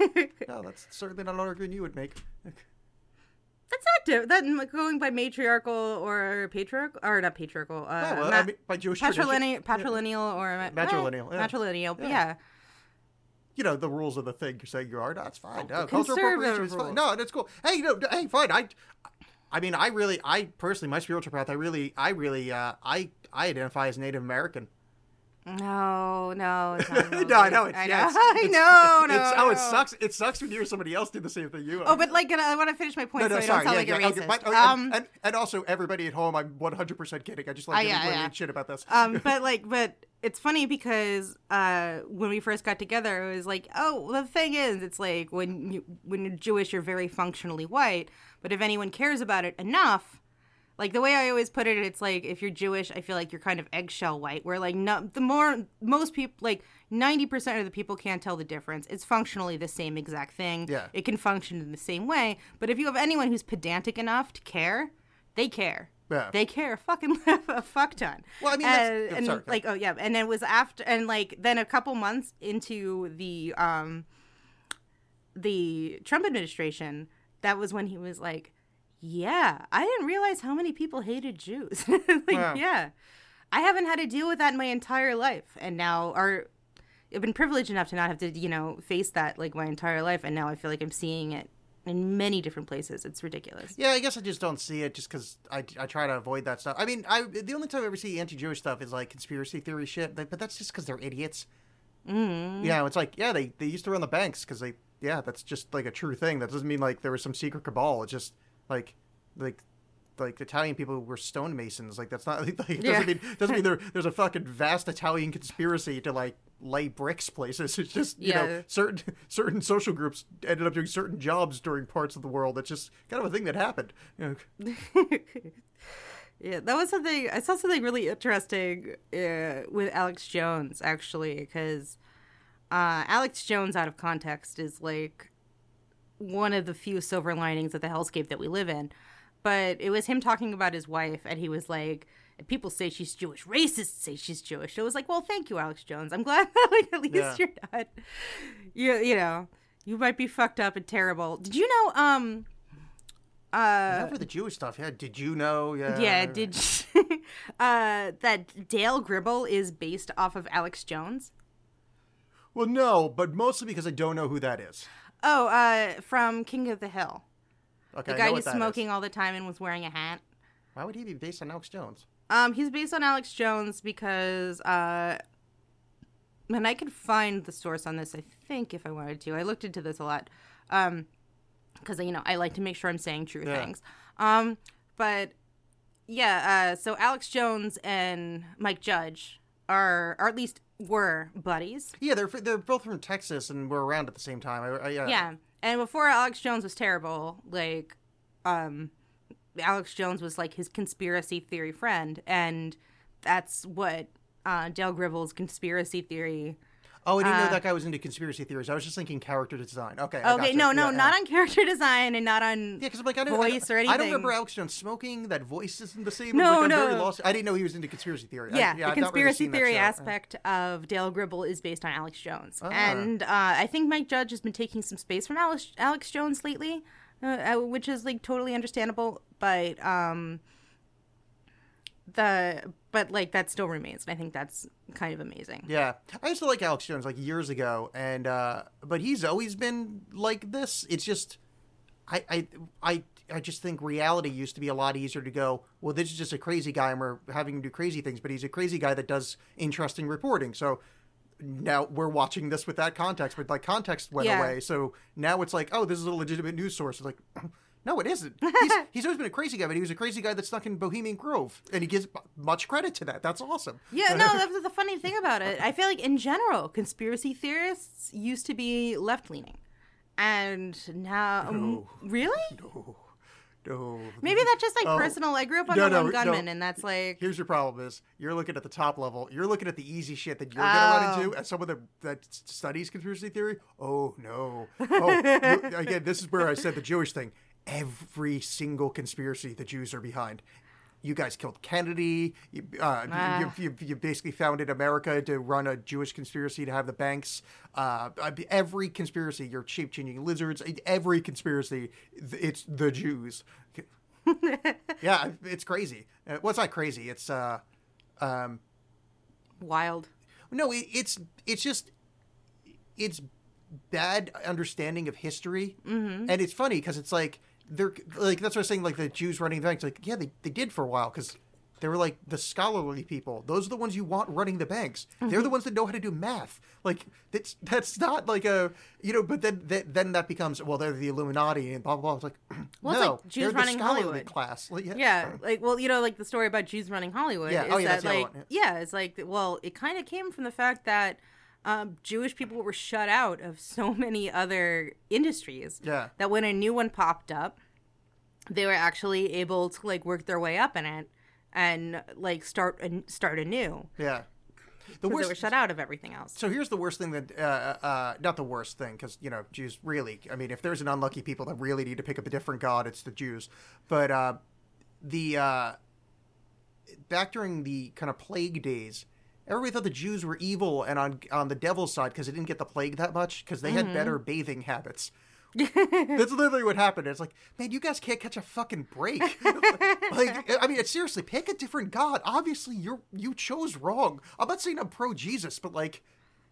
No, that's certainly not an argument you would make. that's not that going by matriarchal or patriarchal or not patriarchal. Uh, Yeah, well, ma- I mean, by Jewish patrilineal, patrilineal or ma- Matrilineal, eh, yeah. matrilineal. Yeah. Yeah. you know the rules of the thing you're saying you are. That's fine. No, cultural appropriation is fine. No, that's cool. Hey, no, hey, fine. I, I mean, I really, I personally, my spiritual path, I really, I really, uh, I, I identify as Native American. No, no, it's not no, I know. It's, I know. yeah, it's- I know. No, It's, oh, it sucks. It sucks when you hear somebody else do the same thing you. Oh, but like, I want to finish my point No, no, so sorry. yeah, like yeah. okay, racist. but- oh, um, and, and, and also, everybody at home, I'm 100% kidding. I just like Uh, yeah, yeah. shit about this. um, but like, but it's funny because uh, when we first got together, it was like, oh, the thing is, it's like when you when you're Jewish, you're very functionally white. But if anyone cares about it enough, like the way I always put it, it's like if you're Jewish, I feel like you're kind of eggshell white. Where like no, the more most people like ninety percent of the people can't tell the difference. It's functionally the same exact thing. Yeah. it can function in the same way. But if you have anyone who's pedantic enough to care, they care. Yeah. They care a fucking a fuck ton. Well, I mean, that's- Uh, and sorry, like, oh yeah, and it was after, and like, then a couple months into the um, the Trump administration, that was when he was like, "Yeah, I didn't realize how many people hated Jews." like, Wow. yeah, I haven't had to deal with that in my entire life, and now, or I've been privileged enough to not have to, you know, face that like my entire life, and now I feel like I'm seeing it in many different places. It's ridiculous. Yeah, I guess I just don't see it just because I, I try to avoid that stuff. I mean, I the only time I ever see anti-Jewish stuff is like conspiracy theory shit, but, but that's just because they're idiots. Mm. Yeah, it's like yeah, they they used to run the banks because they yeah, that's just like a true thing. That doesn't mean like there was some secret cabal. It's just like like like Italian people were stonemasons. Like that's not like it doesn't Yeah. mean doesn't mean there, there's a fucking vast Italian conspiracy to like lay bricks places. It's just you know certain certain social groups ended up doing certain jobs during parts of the world. That's just kind of a thing that happened. You know, Yeah, that was something. I saw something really interesting uh, with Alex Jones actually, because uh, Alex Jones, out of context, is like one of the few silver linings of the hellscape that we live in. But it was him talking about his wife, and he was like, "People say she's Jewish. Racists say she's Jewish." It was like, "Well, thank you, Alex Jones. I'm glad that like at least Yeah. you're not. You you know, you might be fucked up and terrible. Did you know? Um, Except for the Jewish stuff, yeah. Did you know? Yeah. yeah, did uh, that Dale Gribble is based off of Alex Jones? Well, no, but mostly because I don't know who that is. Oh, uh, from King of the Hill, Okay, the guy who's that is. smoking all the time and was wearing a hat. Why would he be based on Alex Jones? Um, he's based on Alex Jones because, uh, and I could find the source on this. I think if I wanted to, I looked into this a lot, um, because you know I like to make sure I'm saying true Yeah. things. Um, but yeah, uh, so Alex Jones and Mike Judge are, or at least were buddies. Yeah, they're they're both from Texas and were around at the same time. I, I, yeah. Yeah. And before Alex Jones was terrible, like um Alex Jones was like his conspiracy theory friend and that's what uh Dale Gribbles conspiracy theory. Oh, I didn't know Uh, that guy was into conspiracy theories. I was just thinking character design. Okay. Okay, gotcha. no, no, Yeah, not yeah. on character design and not on Yeah, because like I don't, voice I, or anything. I don't remember Alex Jones smoking. That voice isn't the same. No, like, no. lost. I didn't know he was into conspiracy theory. I- yeah, yeah, the I've not really conspiracy theory aspect of Dale Gribble is based on Alex Jones, Ah. and uh, I think Mike Judge has been taking some space from Alex, Alex Jones lately, uh, uh, which is like totally understandable. But um, the but like that still remains, and I think that's kind of amazing. Yeah, I used to like Alex Jones like years ago, and uh but he's always been like this. It's just, I, I, I, I just think reality used to be a lot easier to go. Well, this is just a crazy guy, and we're having him do crazy things. But he's a crazy guy that does interesting reporting. So now we're watching this with that context, but like context went Yeah. away. So now it's like, oh, this is a legitimate news source. It's like. No, it isn't. He's, he's always been a crazy guy, but he was a crazy guy that stuck in Bohemian Grove, and he gives much credit to that. That's awesome. Yeah, no, that's the funny thing about it. I feel like in general, conspiracy theorists used to be left leaning, and now um, really. No. No. Maybe that's just like Oh. personal. I grew up on No, the no, Gunman, no. and that's like Here's your problem: is you're looking at the top level. You're looking at the easy shit that you're gonna run Oh. into. As someone that that studies conspiracy theory, oh no. Oh, again, this is where I said the Jewish thing. Every single conspiracy the Jews are behind. you guys killed Kennedy. You, uh, Ah. you, you, you basically founded America to run a Jewish conspiracy to have the banks. Uh, every conspiracy, you're shape changing lizards. Every conspiracy, it's the Jews. yeah, it's crazy. Uh, well, it's not crazy. It's uh, um, Wild. no, it, it's it's just it's bad understanding of history, mm-hmm. and it's funny because it's like they're like that's what I was saying. Like the Jews running the banks, like yeah, they, they did for a while because they were like the scholarly people. Those are the ones you want running the banks. They're the mm-hmm. ones that know how to do math. Like that's that's not like a you know. But then then, then that becomes well, they're the Illuminati and blah blah blah. It's like Well, it's no, like Jews running Hollywood. class. Like, Yeah, like well, you know, like the story about Jews running Hollywood. Yeah, Is oh, yeah, that that's the other like one, yeah. it's like well, it kind of came from the fact that um, Jewish people were shut out of so many other industries. Yeah. that when a new one popped up, they were actually able to like work their way up in it and like start a, start anew. yeah. The worst, they were shut out of everything else. So here's the worst thing that, uh, uh, not the worst thing, because you know Jews really. I mean, if there's an unlucky people that really need to pick up a different god, it's the Jews. But uh, the uh, back during the kind of plague days, everybody thought the Jews were evil and on on the devil's side because they didn't get the plague that much because they had mm-hmm. better bathing habits. That's literally what happened. It's like, man, you guys can't catch a fucking break. like, I mean, it's seriously, pick a different god. Obviously, you're you chose wrong. I'm not saying I'm pro Jesus, but like,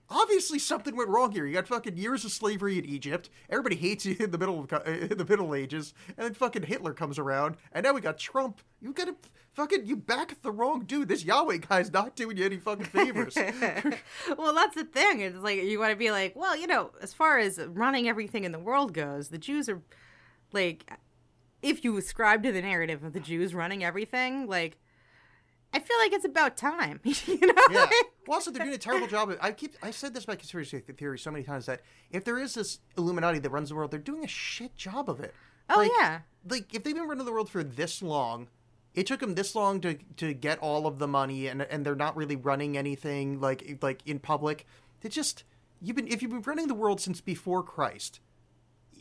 obviously something went wrong here. You got fucking years of slavery in Egypt. Everybody hates you in the middle of in the Middle Ages, and then fucking Hitler comes around, and now we got Trump. You got to fucking you back the wrong dude. This Yahweh guy's not doing you any fucking favors. well, that's the thing. It's like you want to be like, well, you know, as far as running everything in the world goes, the Jews are like, if you ascribe to the narrative of the Jews running everything, like, I feel like it's about time. you know? yeah. Well, also, they're doing a terrible job. Of, I keep I said this about conspiracy theory so many times that if there is this Illuminati that runs the world, they're doing a shit job of it. Oh, Like- yeah. Like if they've been running the world for this long, it took them this long to to get all of the money, and and they're not really running anything like like in public. They just you've been if you've been running the world since before Christ.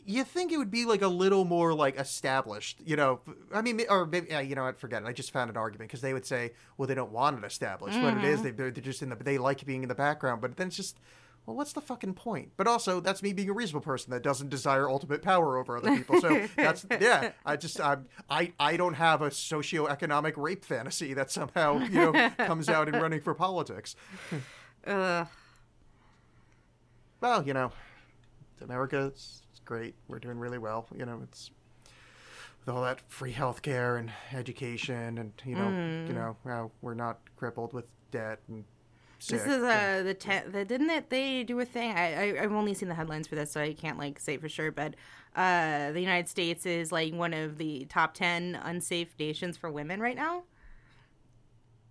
You think it would be like a little more like established, you know? I mean, or maybe yeah, you know what? Forget it. I just found an argument because they would say, well, they don't want it established. What it is, mm-hmm. they, they're, just in the they like being in the background. But then it's just, well, what's the fucking point? But also, that's me being a reasonable person that doesn't desire ultimate power over other people. So that's yeah. I just I'm, I I don't have a socioeconomic rape fantasy that somehow you know comes out in running for politics. Well, you know, America it's, it's great. We're doing really well. You know, it's with all that free healthcare and education, and you know, Mm. you know, now we're not crippled with debt and sick. This is and- uh the, te- the didn't it they do a thing? I, I I've only seen the headlines for this, so I can't like say for sure. But uh, the United States is like one of the top ten unsafe nations for women right now.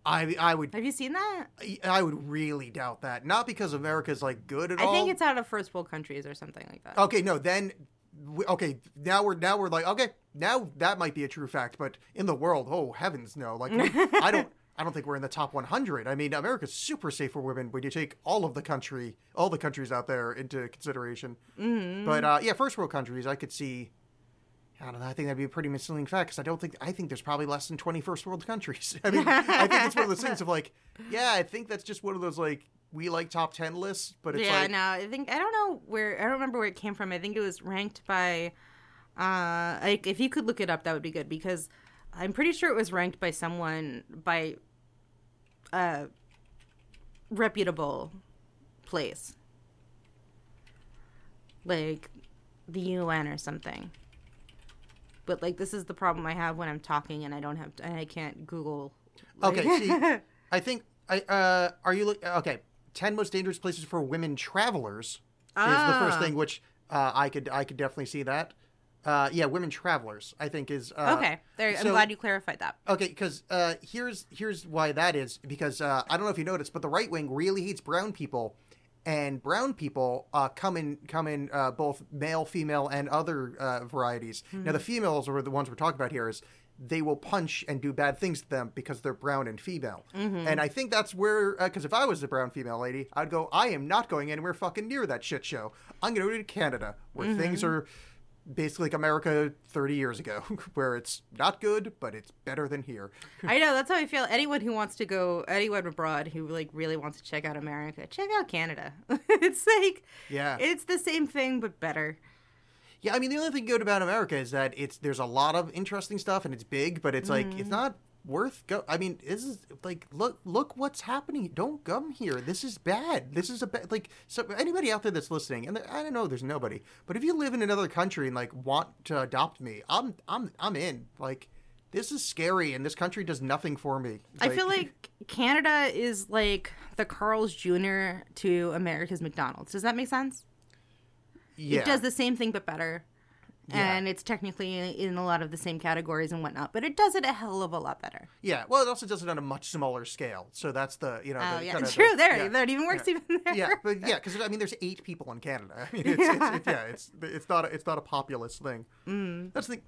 I I would Have you seen that? I would really doubt that. Not because America's like good at I all. I think it's out of first world countries or something like that. Okay, no, then okay, now we're now we're like okay, now that might be a true fact, but in the world, oh heavens no. Like we- I don't I don't think we're in the top 100. I mean, America's super safe for women when you take all of the country, all the countries out there into consideration. Mm-hmm. But uh, yeah, first world countries, I could see I don't know. I think that'd be a pretty misleading fact because I don't think I think there's probably less than 21st world countries. I mean, I think it's one of those things of like, yeah, I think that's just one of those like we like top 10 lists, but it's yeah, like no, I think I don't know where I don't remember where it came from. I think it was ranked by uh like if you could look it up that would be good because I'm pretty sure it was ranked by someone by a reputable place. Like the UN or something. But like this is the problem I have when I'm talking and I don't have and I can't Google like- Okay, see, I think I uh, are you look okay? Ten most dangerous places for women travelers is the first Ah. thing, which uh, I could I could definitely see that. Uh, yeah, women travelers. I think is uh, Okay. There I'm glad you clarified that. Okay, because uh, here's here's why that is because uh, I don't know if you noticed, but the right wing really hates brown people, and brown people uh, come in come in uh, both male, female, and other uh, varieties. Now the females are the ones we're talking about here. Is they will punch and do bad things to them because they're brown and female. And I think that's where because if I was a brown female lady, I'd go. I am not going anywhere fucking near that shit show. I'm going to go to Canada where things are basically like America 30 years ago, where it's not good, but it's better than here. I know that's how I feel. Anyone who wants to go, anyone abroad who like really wants to check out America, check out Canada. it's like, Yeah. it's the same thing but better. Yeah, I mean the only thing good about America is that it's there's a lot of interesting stuff and it's big, but it's like it's mm-hmm. not worth go. I mean, this is like look look what's happening. Don't come here. This is bad. This is a bad like so anybody out there that's listening, and there, I don't know, there's nobody, but if you live in another country and like want to adopt me, I'm I'm I'm in. Like this is scary, and this country does nothing for me. It's I feel like Canada is like the Carl's Jr. to America's McDonald's. Does that make sense? yeah. It does the same thing but better. And it's technically in a lot of the same categories and whatnot, but it does it a hell of a lot better. Yeah, well, it also does it on a much smaller scale. So that's the you know. Oh the, yeah, kinda true. the- there, yeah. that even works even there. yeah, but yeah, because I mean, there's eight people in Canada. I mean, it's, it's, it's yeah, it's it's not a, it's not a populous thing. Mm. That's the.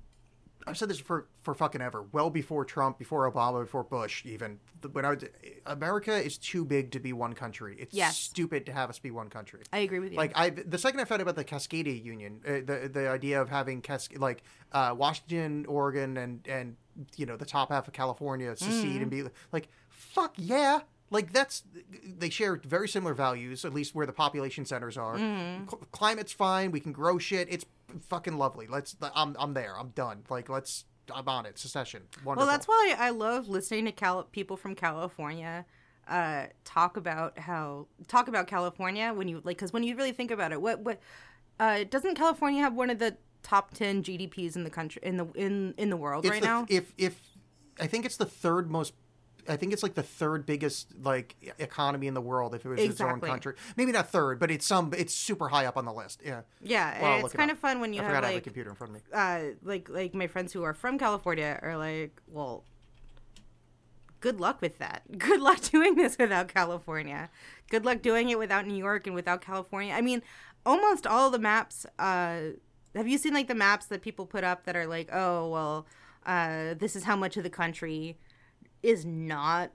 I've said this for for fucking ever. Well before Trump, before Obama, before Bush, even when I was, America is too big to be one country. It's Yes. stupid to have us be one country. I agree with you. Like I, the second I found out about the Cascadia Union, uh, the the idea of having Cas- like uh, Washington, Oregon, and and you know the top half of California secede and be like, fuck yeah. Like that's they share very similar values, at least where the population centers are. Cl- climate's fine. We can grow shit. It's fucking lovely. Let's. I'm I'm there. I'm done. Like let's. I'm on it. Secession. Wonderful. Well, that's why I love listening to Cal- people from California uh, talk about how talk about California when you like because when you really think about it, what what uh, doesn't California have one of the top ten GDPs in the country in the in in the world It's right the- now? If if I think it's the third most. I think it's like the third biggest like economy in the world if it was its own country. Maybe not third, but it's some. It's super high up on the list. Yeah. yeah, Well, it's look it kind of fun when you I have forgot I have a like computer in front of me. uh, like like my friends who are from California are like, well, good luck with that. Good luck doing this without California. Good luck doing it without New York and without California. I mean, almost all the maps. Uh, have you seen like the maps that people put up that are like, oh well, uh, this is how much of the country is not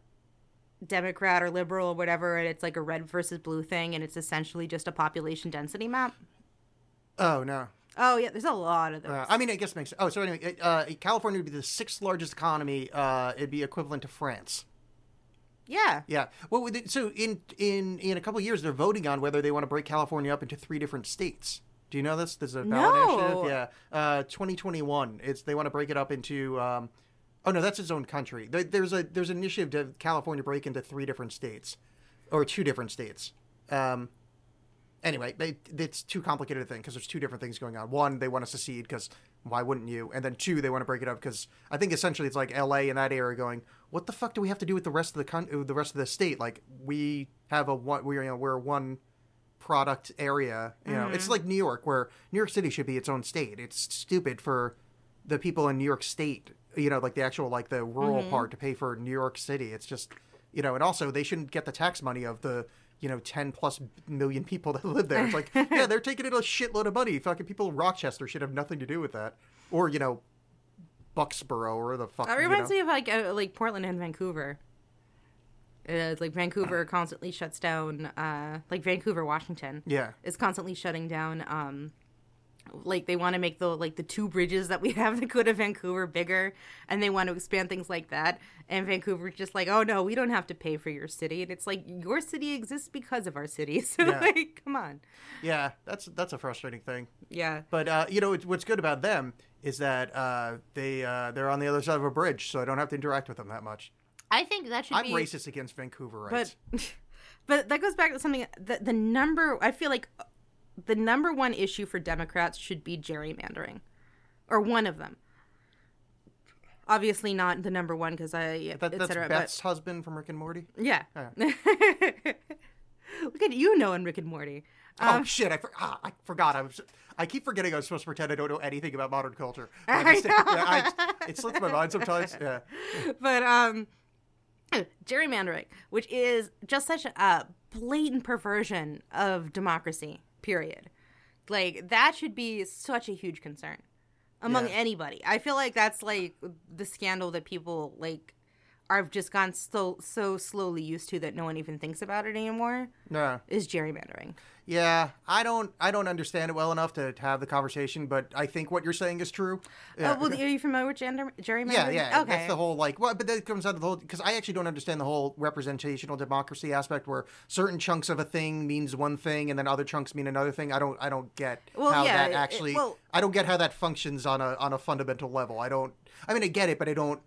Democrat or liberal or whatever, and it's like a red versus blue thing, and it's essentially just a population density map. Oh no. Oh yeah, there's a lot of those. Uh, I mean, I guess it makes. Sense. Oh, so anyway, uh, California would be the sixth largest economy. Uh, it'd be equivalent to France. yeah. Yeah. Well, so in in in a couple of years, they're voting on whether they want to break California up into three different states. Do you know this? There's a ballot No. initiative. Yeah. Uh, 2021. It's they want to break it up into. Um, oh no, that's its own country. There, there's a there's an initiative to California break into three different states, or two different states. Um, anyway, they, it's too complicated a thing because there's two different things going on. One, they want to secede because why wouldn't you? And then two, they want to break it up because I think essentially it's like L.A. in that area going, what the fuck do we have to do with the rest of the con- the rest of the state? Like we have a one, we're you know we're one product area. You know, it's like New York where New York City should be its own state. It's stupid for the people in New York State, you know, like the actual like the rural part to pay for New York City. It's just you know, and also they shouldn't get the tax money of the you know ten plus million people that live there. It's like yeah, they're taking in a shitload of money. Fucking people in Rochester should have nothing to do with that, or you know, Bucksboro or the fuck. That you reminds know. me of like uh, like Portland and Vancouver. Uh, like Vancouver constantly shuts down. Uh, like Vancouver, Washington. Yeah. is constantly shutting down. Um, like they want to make the like the two bridges that we have that go to Vancouver bigger, and they want to expand things like that. And Vancouver's just like, oh no, we don't have to pay for your city. And it's like your city exists because of our city. So Yeah. like, come on. Yeah, that's that's a frustrating thing. Yeah. But uh, you know it's, what's good about them is that uh, they uh, they're on the other side of a bridge, so I don't have to interact with them that much. I think that should I'm be racist against Vancouverites. but but that goes back to something the, the number i feel like the number one issue for democrats should be gerrymandering or one of them obviously not the number one because i that, that's cetera, Beth's husband from Rick and Morty. but yeah look at you knowing rick and morty oh Um, shit! I, for, ah, I forgot. I was. I keep forgetting. I was supposed to pretend I don't know anything about modern culture. I yeah, I- it slips my mind sometimes. Yeah. but um gerrymandering which is just such a blatant perversion of democracy period like that should be such a huge concern among Yeah. anybody i feel like that's like the scandal that people like I've just gone so so slowly used to that no one even thinks about it anymore Yeah. is gerrymandering. Yeah, I don't I don't understand it well enough to have the conversation, but I think what you're saying is true. Yeah. Oh, well, are you familiar with gender, gerrymandering? yeah, yeah, Okay. that's the whole like. Well, but that comes out of the whole because I actually don't understand the whole representational democracy aspect, where certain chunks of a thing means one thing and then other chunks mean another thing. I don't, I don't get Well, how yeah, that it- actually. well- I don't get how that functions on a on a fundamental level. I don't. I mean, I get it, but I don't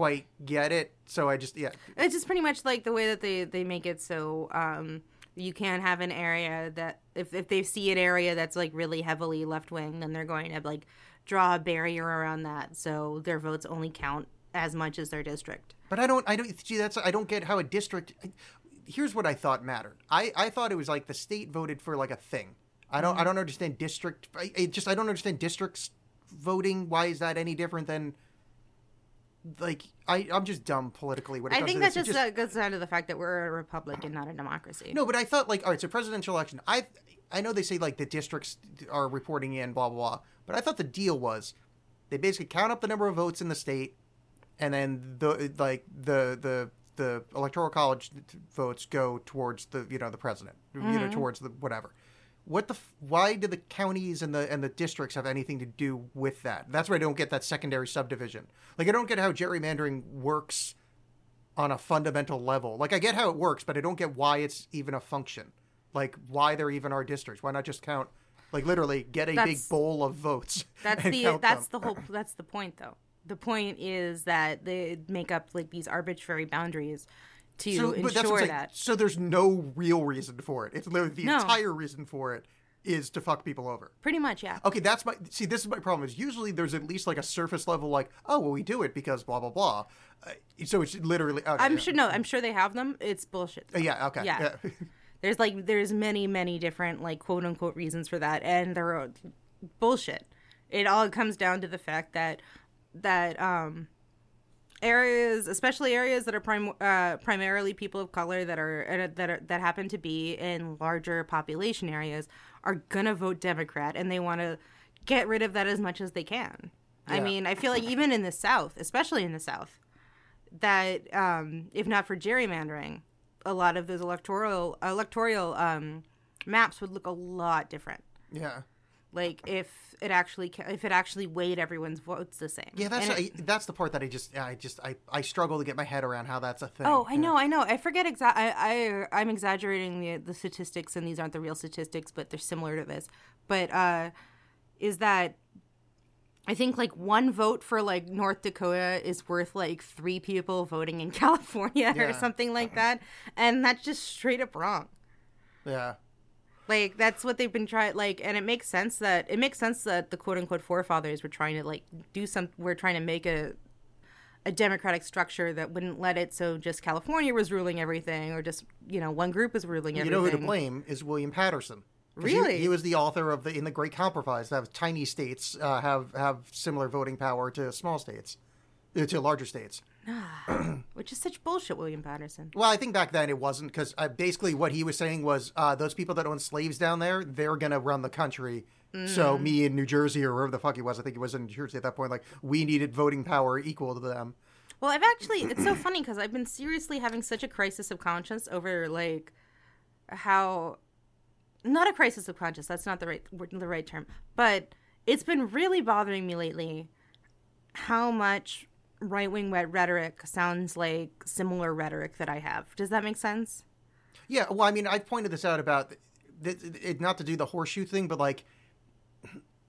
quite get it. So I just yeah. It's just pretty much like the way that they they make it so um you can't have an area that if if they see an area that's like really heavily left wing, then they're going to like draw a barrier around that so their votes only count as much as their district. But I don't. I don't see. That's. I don't get how a district. Here's what I thought mattered. I I thought it was like the state voted for like a thing. I don't. I don't understand district. I, it just. I don't understand districts voting. Why is that any different than? Like I. I'm just dumb politically. When it I comes think to that this. It just, uh, goes down to the fact that we're a republic and not a democracy. No, but I thought like all right, so presidential election. I I know they say like the districts are reporting in blah blah blah, but I thought the deal was they basically count up the number of votes in the state, and then the like the the the electoral college votes go towards the you know the president, you know towards the whatever. What the why do the counties and the and the districts have anything to do with that? That's where I don't get that secondary subdivision. Like I don't get how gerrymandering works on a fundamental level. Like I get how it works, but I don't get why it's even a function. Like why there even are districts. Why not just count like literally get a big bowl of votes. That's the that's them. the whole that's the point though. The point is that they make up like these arbitrary boundaries to so, ensure that. So there's no real reason for it. It's literally the No. entire reason for it is to fuck people over. Pretty much, yeah. Okay, that's my see. This is my problem. Is usually there's at least like a surface level, like oh well, we do it because blah blah blah. Uh, so it's literally. Okay, I'm yeah. sure no, I'm sure they have them. It's bullshit. Uh, yeah. Okay. Yeah. There's like there's many many different like quote unquote reasons for that, and they're bullshit. It all comes down to the fact that that um areas, especially areas that are prim- uh, primarily people of color that are uh, that are that happen to be in larger population areas, are gonna vote Democrat, and they want to get rid of that as much as they can. I mean, I feel like even in the South, especially in the South, that um, if not for gerrymandering, a lot of those electoral electoral um, maps would look a lot different. yeah. Like if it actually if it actually weighed everyone's votes the same. Yeah, that's And it- that's the part that I just I just I, I struggle to get my head around how that's a thing. Oh, I Yeah. know, I know. I forget exact. I, I I'm exaggerating the the statistics, and these aren't the real statistics, but they're similar to this. But uh, is that I think like one vote for like North Dakota is worth like three people voting in California or something like that, and that's just straight up wrong. Yeah. Like that's what they've been trying. Like, and it makes sense that it makes sense that the quote unquote forefathers were trying to like do some. We're trying to make a a democratic structure that wouldn't let it so just California was ruling everything, or just you know one group was ruling You everything. You know who to blame is William Paterson. Really? He, was the author of the in the Great Compromise that tiny states uh, have have similar voting power to small states, uh, to larger states. Which is such bullshit, William Paterson. Well, I think back then it wasn't because uh, basically what he was saying was uh, those people that own slaves down there, they're gonna run the country. So Mm. me in New Jersey or wherever the fuck he was, I think he was in New Jersey at that point. Like we needed voting power equal to them. Well, I've actually it's so funny because I've been seriously having such a crisis of conscience over like how not a crisis of conscience. That's not the right the right term, but it's been really bothering me lately how much right wing rhetoric sounds like similar rhetoric that I have. Does that make sense? Yeah, well, I mean, I've pointed this out about it, not to do the horseshoe thing, but like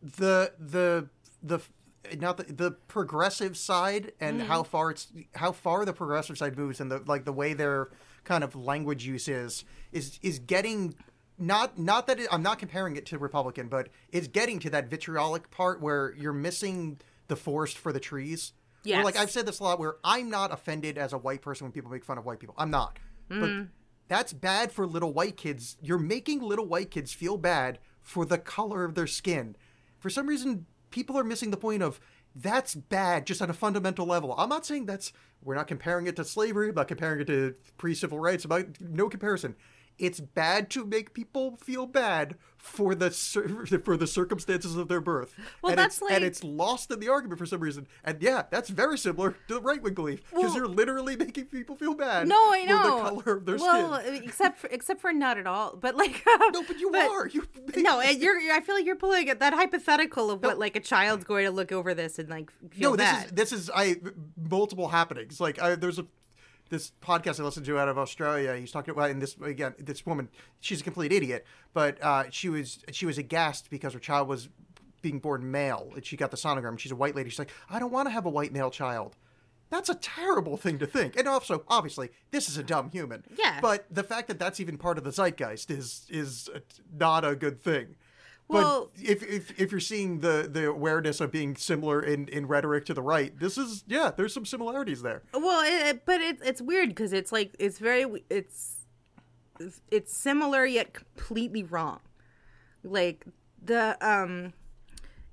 the the the not the, the progressive side and mm-hmm. how far it's how far the progressive side moves and the like the way their kind of language use is is is getting not not that it, I'm not comparing it to Republican, but it's getting to that vitriolic part where you're missing the forest for the trees. Where, like I've said this a lot, where I'm not offended as a white person when people make fun of white people. I'm not, but mm-hmm. that's bad for little white kids. You're making little white kids feel bad for the color of their skin. For some reason, people are missing the point of that's bad just on a fundamental level. I'm not saying that's we're not comparing it to slavery, I'm not comparing it to pre-civil rights, about no comparison. It's bad to make people feel bad for the for the circumstances of their birth. Well, and that's it's, like- and it's lost in the argument for some reason. And yeah, that's very similar to the right wing belief because Well- you're literally making people feel bad. No, I know. For the color of their well, skin. except for, except for not at all. But like No, but you but- are. You No, and you're. I feel like you're pulling at that hypothetical of what like a child's going to look over this and like feel no, this bad. is this is I multiple happenings. Like I, there's a this podcast I listened to out of Australia. He's talking about and this again. This woman, she's a complete idiot, but uh, she was she was aghast because her child was being born male, and she got the sonogram. She's a white lady. She's like, I don't want to have a white male child. That's a terrible thing to think. And also, obviously, this is a dumb human. Yeah. But the fact that that's even part of the zeitgeist is is not a good thing. Well- but if, if if you're seeing the the awareness of being similar in in rhetoric to the right, this is yeah, there's some similarities there. Well, it, it- but it's it's weird because it's like it's very it's it's similar yet completely wrong. Like the um,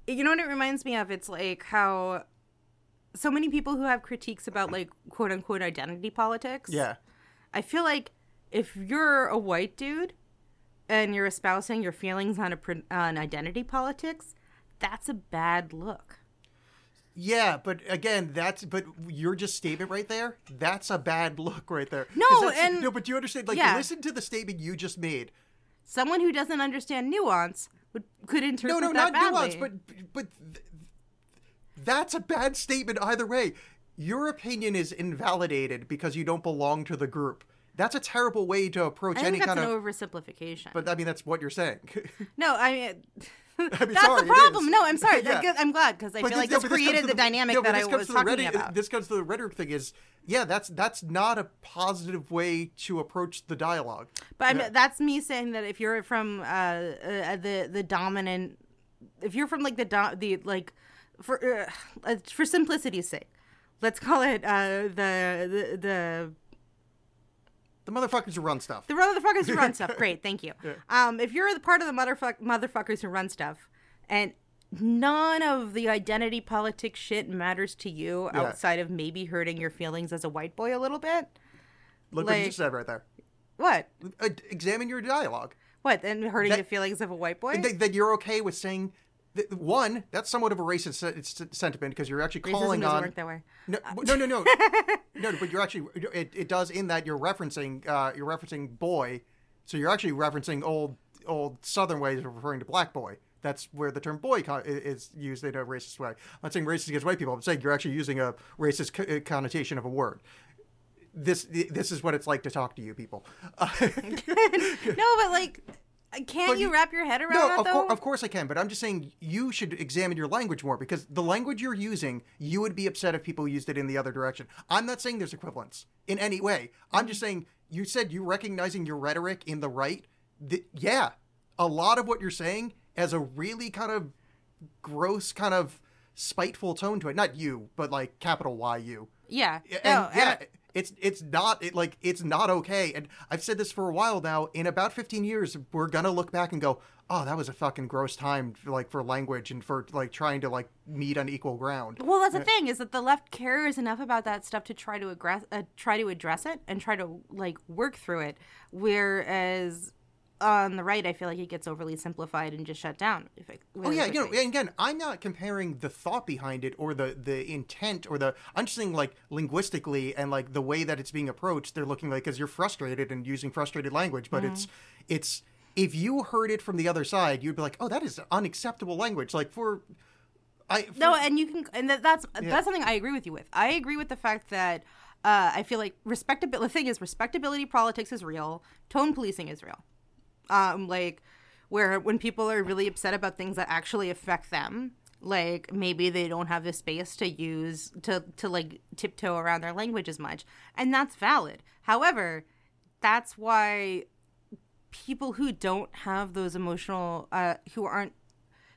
you know what it reminds me of? It's like how so many people who have critiques about like quote unquote identity politics. Yeah. I feel like if you're a white dude and you're espousing your feelings on a on identity politics, that's a bad look. Yeah, but again, that's but your just statement right there. That's a bad look right there. No, and- no, but do you understand? Like, yeah. listen to the statement you just made. Someone who doesn't understand nuance would could interpret No, no, that not badly. nuance, but but th- that's a bad statement either way. Your opinion is invalidated because you don't belong to the group. That's a terrible way to approach I any that's kind an of. oversimplification. But I mean, that's what you're saying. no, I mean, that's sorry, the problem. No, I'm sorry. Yeah. I'm I'm glad because I But feel like no, this created to the, dynamic no, that I this was the talking rhetoric- about. This comes to the rhetoric thing is, yeah, that's that's not a positive way to approach the dialogue. But I mean, that's me saying that if you're from uh, uh, the the dominant, if you're from like the do- the like for uh, uh, for simplicity's sake, let's call it uh, the the the The motherfuckers who run stuff. the motherfuckers who run stuff. Great, thank you. Um, if you're the part of the motherfuck motherfuckers who run stuff, and none of the identity politics shit matters to you Yeah. outside of maybe hurting your feelings as a white boy a little bit. Look what you just said right there. What? Uh, examine your dialogue. What? And hurting That- the feelings of a white boy? That, that you're okay with saying. That, one, that's somewhat of a racist se- sentiment because you're actually calling doesn't on. work that way. No, no, no, no, no. But you're actually it, it does in that you're referencing uh, you're referencing boy, so you're actually referencing old old Southern ways of referring to black boy. That's where the term boy con- is used in a racist way. I'm not saying racist against white people. I'm saying you're actually using a racist co- uh, connotation of a word. This this is what it's like to talk to you people. Uh, no, but like, Uh, can't But you wrap your head around no, that of, though? cour- of course I can, but I'm just saying you should examine your language more because the language you're using, you would be upset if people used it in the other direction. I'm not saying there's equivalence in any way. I'm just saying you said you recognizing your rhetoric in the right. Th- yeah, a lot of what you're saying has a really kind of gross, kind of spiteful tone to it. Not you, but like capital Y U. yeah, And no, yeah, it's it's not it, like it's not okay. And I've said this for a while now. In about 15 years, we're gonna look back and go, "Oh, that was a fucking gross time, for, like for language and for like trying to like meet on equal ground." Well, that's the thing is that the left cares enough about that stuff to try to aggress, uh, try to address it and try to like work through it. Whereas on the right, I feel like it gets overly simplified and just shut down. If it, Oh yeah, you know, and again, I'm not comparing the thought behind it or the the intent or the. I'm just saying like linguistically and like the way that it's being approached. They're looking like because you're frustrated and using frustrated language, but it's it's if you heard it from the other side, you'd be like, oh, that is unacceptable language. Like for. I, for- No, and you can, and that, that's that's something I agree with you with. I agree with the fact that uh, I feel like respectability. The thing is, respectability politics is real. Tone policing is real. Um, like where when people are really upset about things that actually affect them, like maybe they don't have the space to use to to like tiptoe around their language as much, and that's valid. However, that's why people who don't have those emotional, uh, who aren't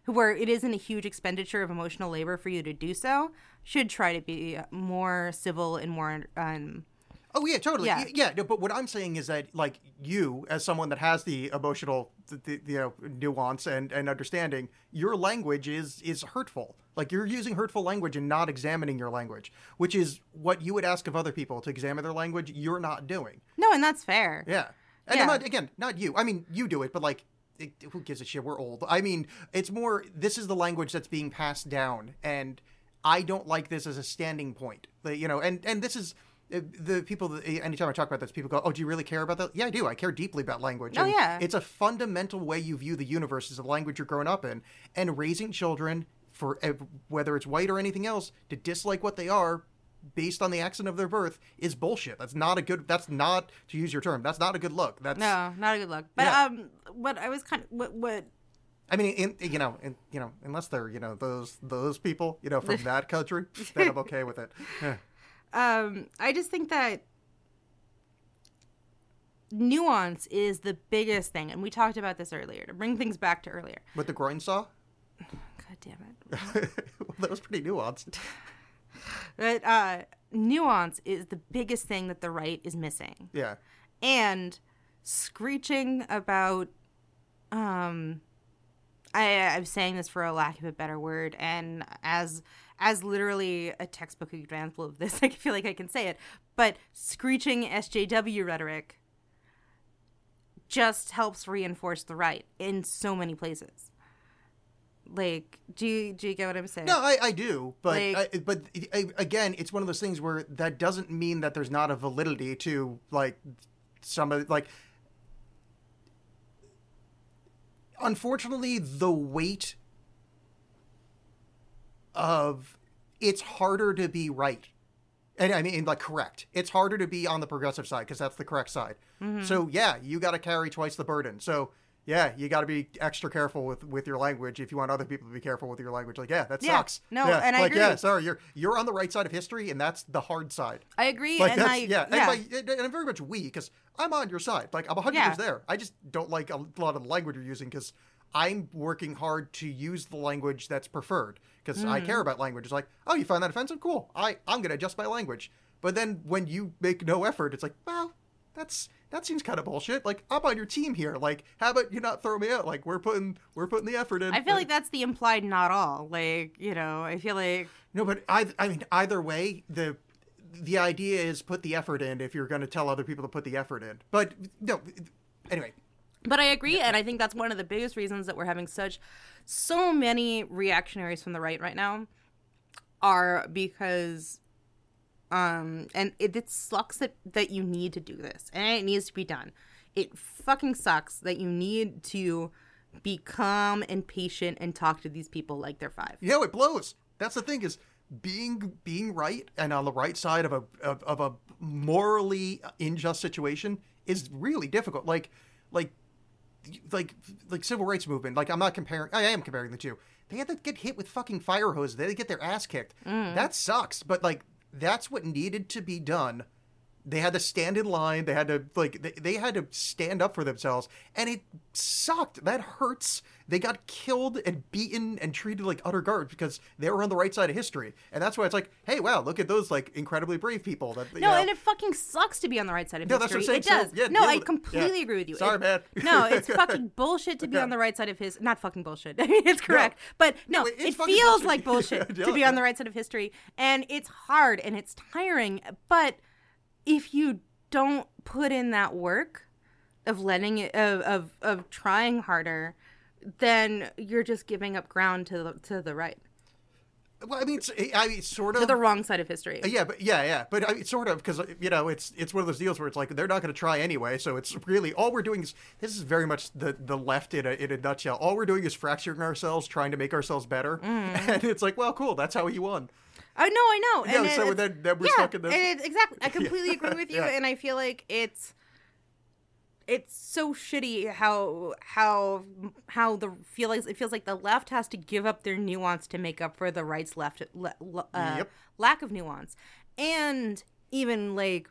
who where it isn't a huge expenditure of emotional labor for you to do so should try to be more civil and more um Oh yeah, totally. Yeah. Yeah. No, but what I'm saying is that, like you, as someone that has the emotional, the, the, you know, nuance and, and understanding, your language is is hurtful. Like you're using hurtful language and not examining your language, which is what you would ask of other people to examine their language. You're not doing. no and that's fair Yeah. And Yeah. Not, again, not you. I mean, you do it, but like, it, who gives a shit? We're old. I mean, it's more. This is the language that's being passed down, and I don't like this as a standing point. You know, and and this is. Uh, The people, that- anytime I talk about this, people go, "Oh, do you really care about that?" Yeah, I do. I care deeply about language. Oh, And yeah. it's a fundamental way you view the universe is the language you're growing up in, and raising children for uh, whether it's white or anything else to dislike what they are based on the accent of their birth is bullshit. That's not a good. That's not to use your term. That's not a good look. That's No, not a good look. But Yeah. um, what I was kind of what what I mean, in, you know, in, you know, unless they're you know those those people, you know, from that country, then I'm okay with it. Yeah. um, I just think that nuance is the biggest thing, and we talked about this earlier. To bring things back to earlier. With the groin saw, God damn it. that was pretty nuanced. But uh, nuance is the biggest thing that the right is missing. Yeah, and screeching about um I I'm saying this for a lack of a better word and as as literally a textbook example of this I feel like I can say it but screeching SJW rhetoric just helps reinforce the right in so many places like do you do you get what I'm saying no, I, I do, but Like- I, but I, again, it's one of those things where that doesn't mean that there's not a validity to like some of like. Unfortunately, the weight of it's harder to be right. And I mean, like, correct. It's harder to be on the progressive side because that's the correct side. Mm-hmm. So, yeah, you got to carry twice the burden. So, yeah, you got to be extra careful with, with your language if you want other people to be careful with your language. Like, yeah, that Yeah. sucks. No, yeah. and I like, yeah, sorry, you're you're on the right side of history, and that's the hard side. I agree Like, and I yeah, yeah. And, like, and I'm very much we because I'm on your side. Like, I'm 100 Yeah. years there. I just don't like a lot of the language you're using because I'm working hard to use the language that's preferred because I Mm-hmm. care about language. It's like, oh, you find that offensive? Cool. I I'm gonna adjust my language. But then when you make no effort, it's like, well, that's that seems kind of bullshit. Like I'm on your team here. Like, how about you not throw me out? Like we're putting we're putting the effort in. I feel like that's the implied not all like you know I feel like No, but I, I mean, either way, the the idea is put the effort in if you're going to tell other people to put the effort in. But no, anyway, But I agree, and I think that's one of the biggest reasons that we're having such so many reactionaries from the right right now are because um and it, it sucks that that you need to do this and it needs to be done. It fucking sucks that you need to be calm and patient and talk to these people like they're five. you know, it blows. That's the thing is being being right and on the right side of a of, of a morally unjust situation is really difficult. Like like like like civil rights movement. Like I'm not comparing. I am comparing the two. They had to get hit with fucking fire hoses. They had to get their ass kicked. Mm. That sucks. But like that's what needed to be done. They had to stand in line. They had to like they, they had to stand up for themselves, and it sucked. That hurts. They got killed and beaten and treated like utter garbage because they were on the right side of history, and that's why it's like, hey, wow, look at those like incredibly brave people. That No, know- and it fucking sucks to be on the right side of No, that's history. what I'm saying. It So, does. yeah, no, I completely Yeah. agree with you. Sorry, It- man. no, it's fucking bullshit to be on the right side of his. Not fucking bullshit. I mean, it's correct, but no, No, it- it feels bullshit. like bullshit to be on the right side of history, and it's hard and it's tiring. But if you don't put in that work of letting it of of, of trying harder, then you're just giving up ground to the, to the right, well, I mean, it's, I mean, sort of to the wrong side of history. Uh, yeah, but yeah, yeah, but I mean, sort of because you know it's it's one of those deals where it's like they're not going to try anyway. So it's really all we're doing is this is very much the the left in a in a nutshell. All we're doing is fracturing ourselves, trying to make ourselves better, mm. and it's like, well, cool, that's how you won. I know, I know. Yeah, and so it- then- then we're yeah, stuck in this- and it- exactly. I completely agree with you, Yeah. and I feel like it's it's so shitty how how how the feel like it feels like the left has to give up their nuance to make up for the right's left le, le- uh, Yep. lack of nuance, and even like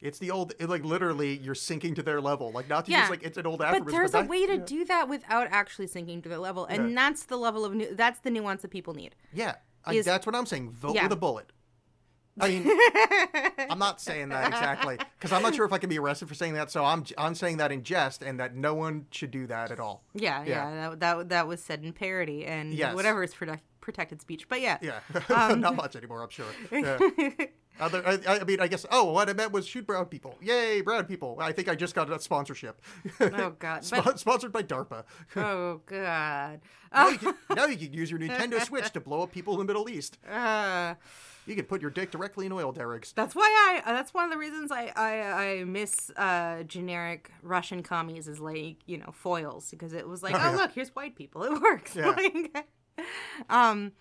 It's the old it, like literally you're sinking to their level. Like not to Yeah. use like it's an old but aphorism. there's a that- way to yeah. do that without actually sinking to their level, and Yeah. that's the level of nu- that's the nuance that people need. Yeah, I, is- that's what I'm saying. Vote Yeah. with a bullet. I mean, I'm not saying that exactly because I'm not sure if I can be arrested for saying that. So I'm I'm saying that in jest, and that no one should do that at all. Yeah, Yeah. yeah, that, that that was said in parody and Yes. whatever is protect, protected speech. But yeah, Yeah, Um, not much anymore. I'm sure. Yeah. Other, I, I mean, I guess. Oh, what I meant was shoot brown people. Yay, brown people! I think I just got a sponsorship. Oh god. Spon- But, sponsored by DARPA. oh god. now, you can, now you can use your Nintendo Switch to blow up people in the Middle East. Uh, You can put your dick directly in oil derricks. that's why I. uh, That's one of the reasons I I, I miss uh, generic Russian commies as like you know foils because it was like oh, yeah. look here's white people it works. Yeah. Like, um,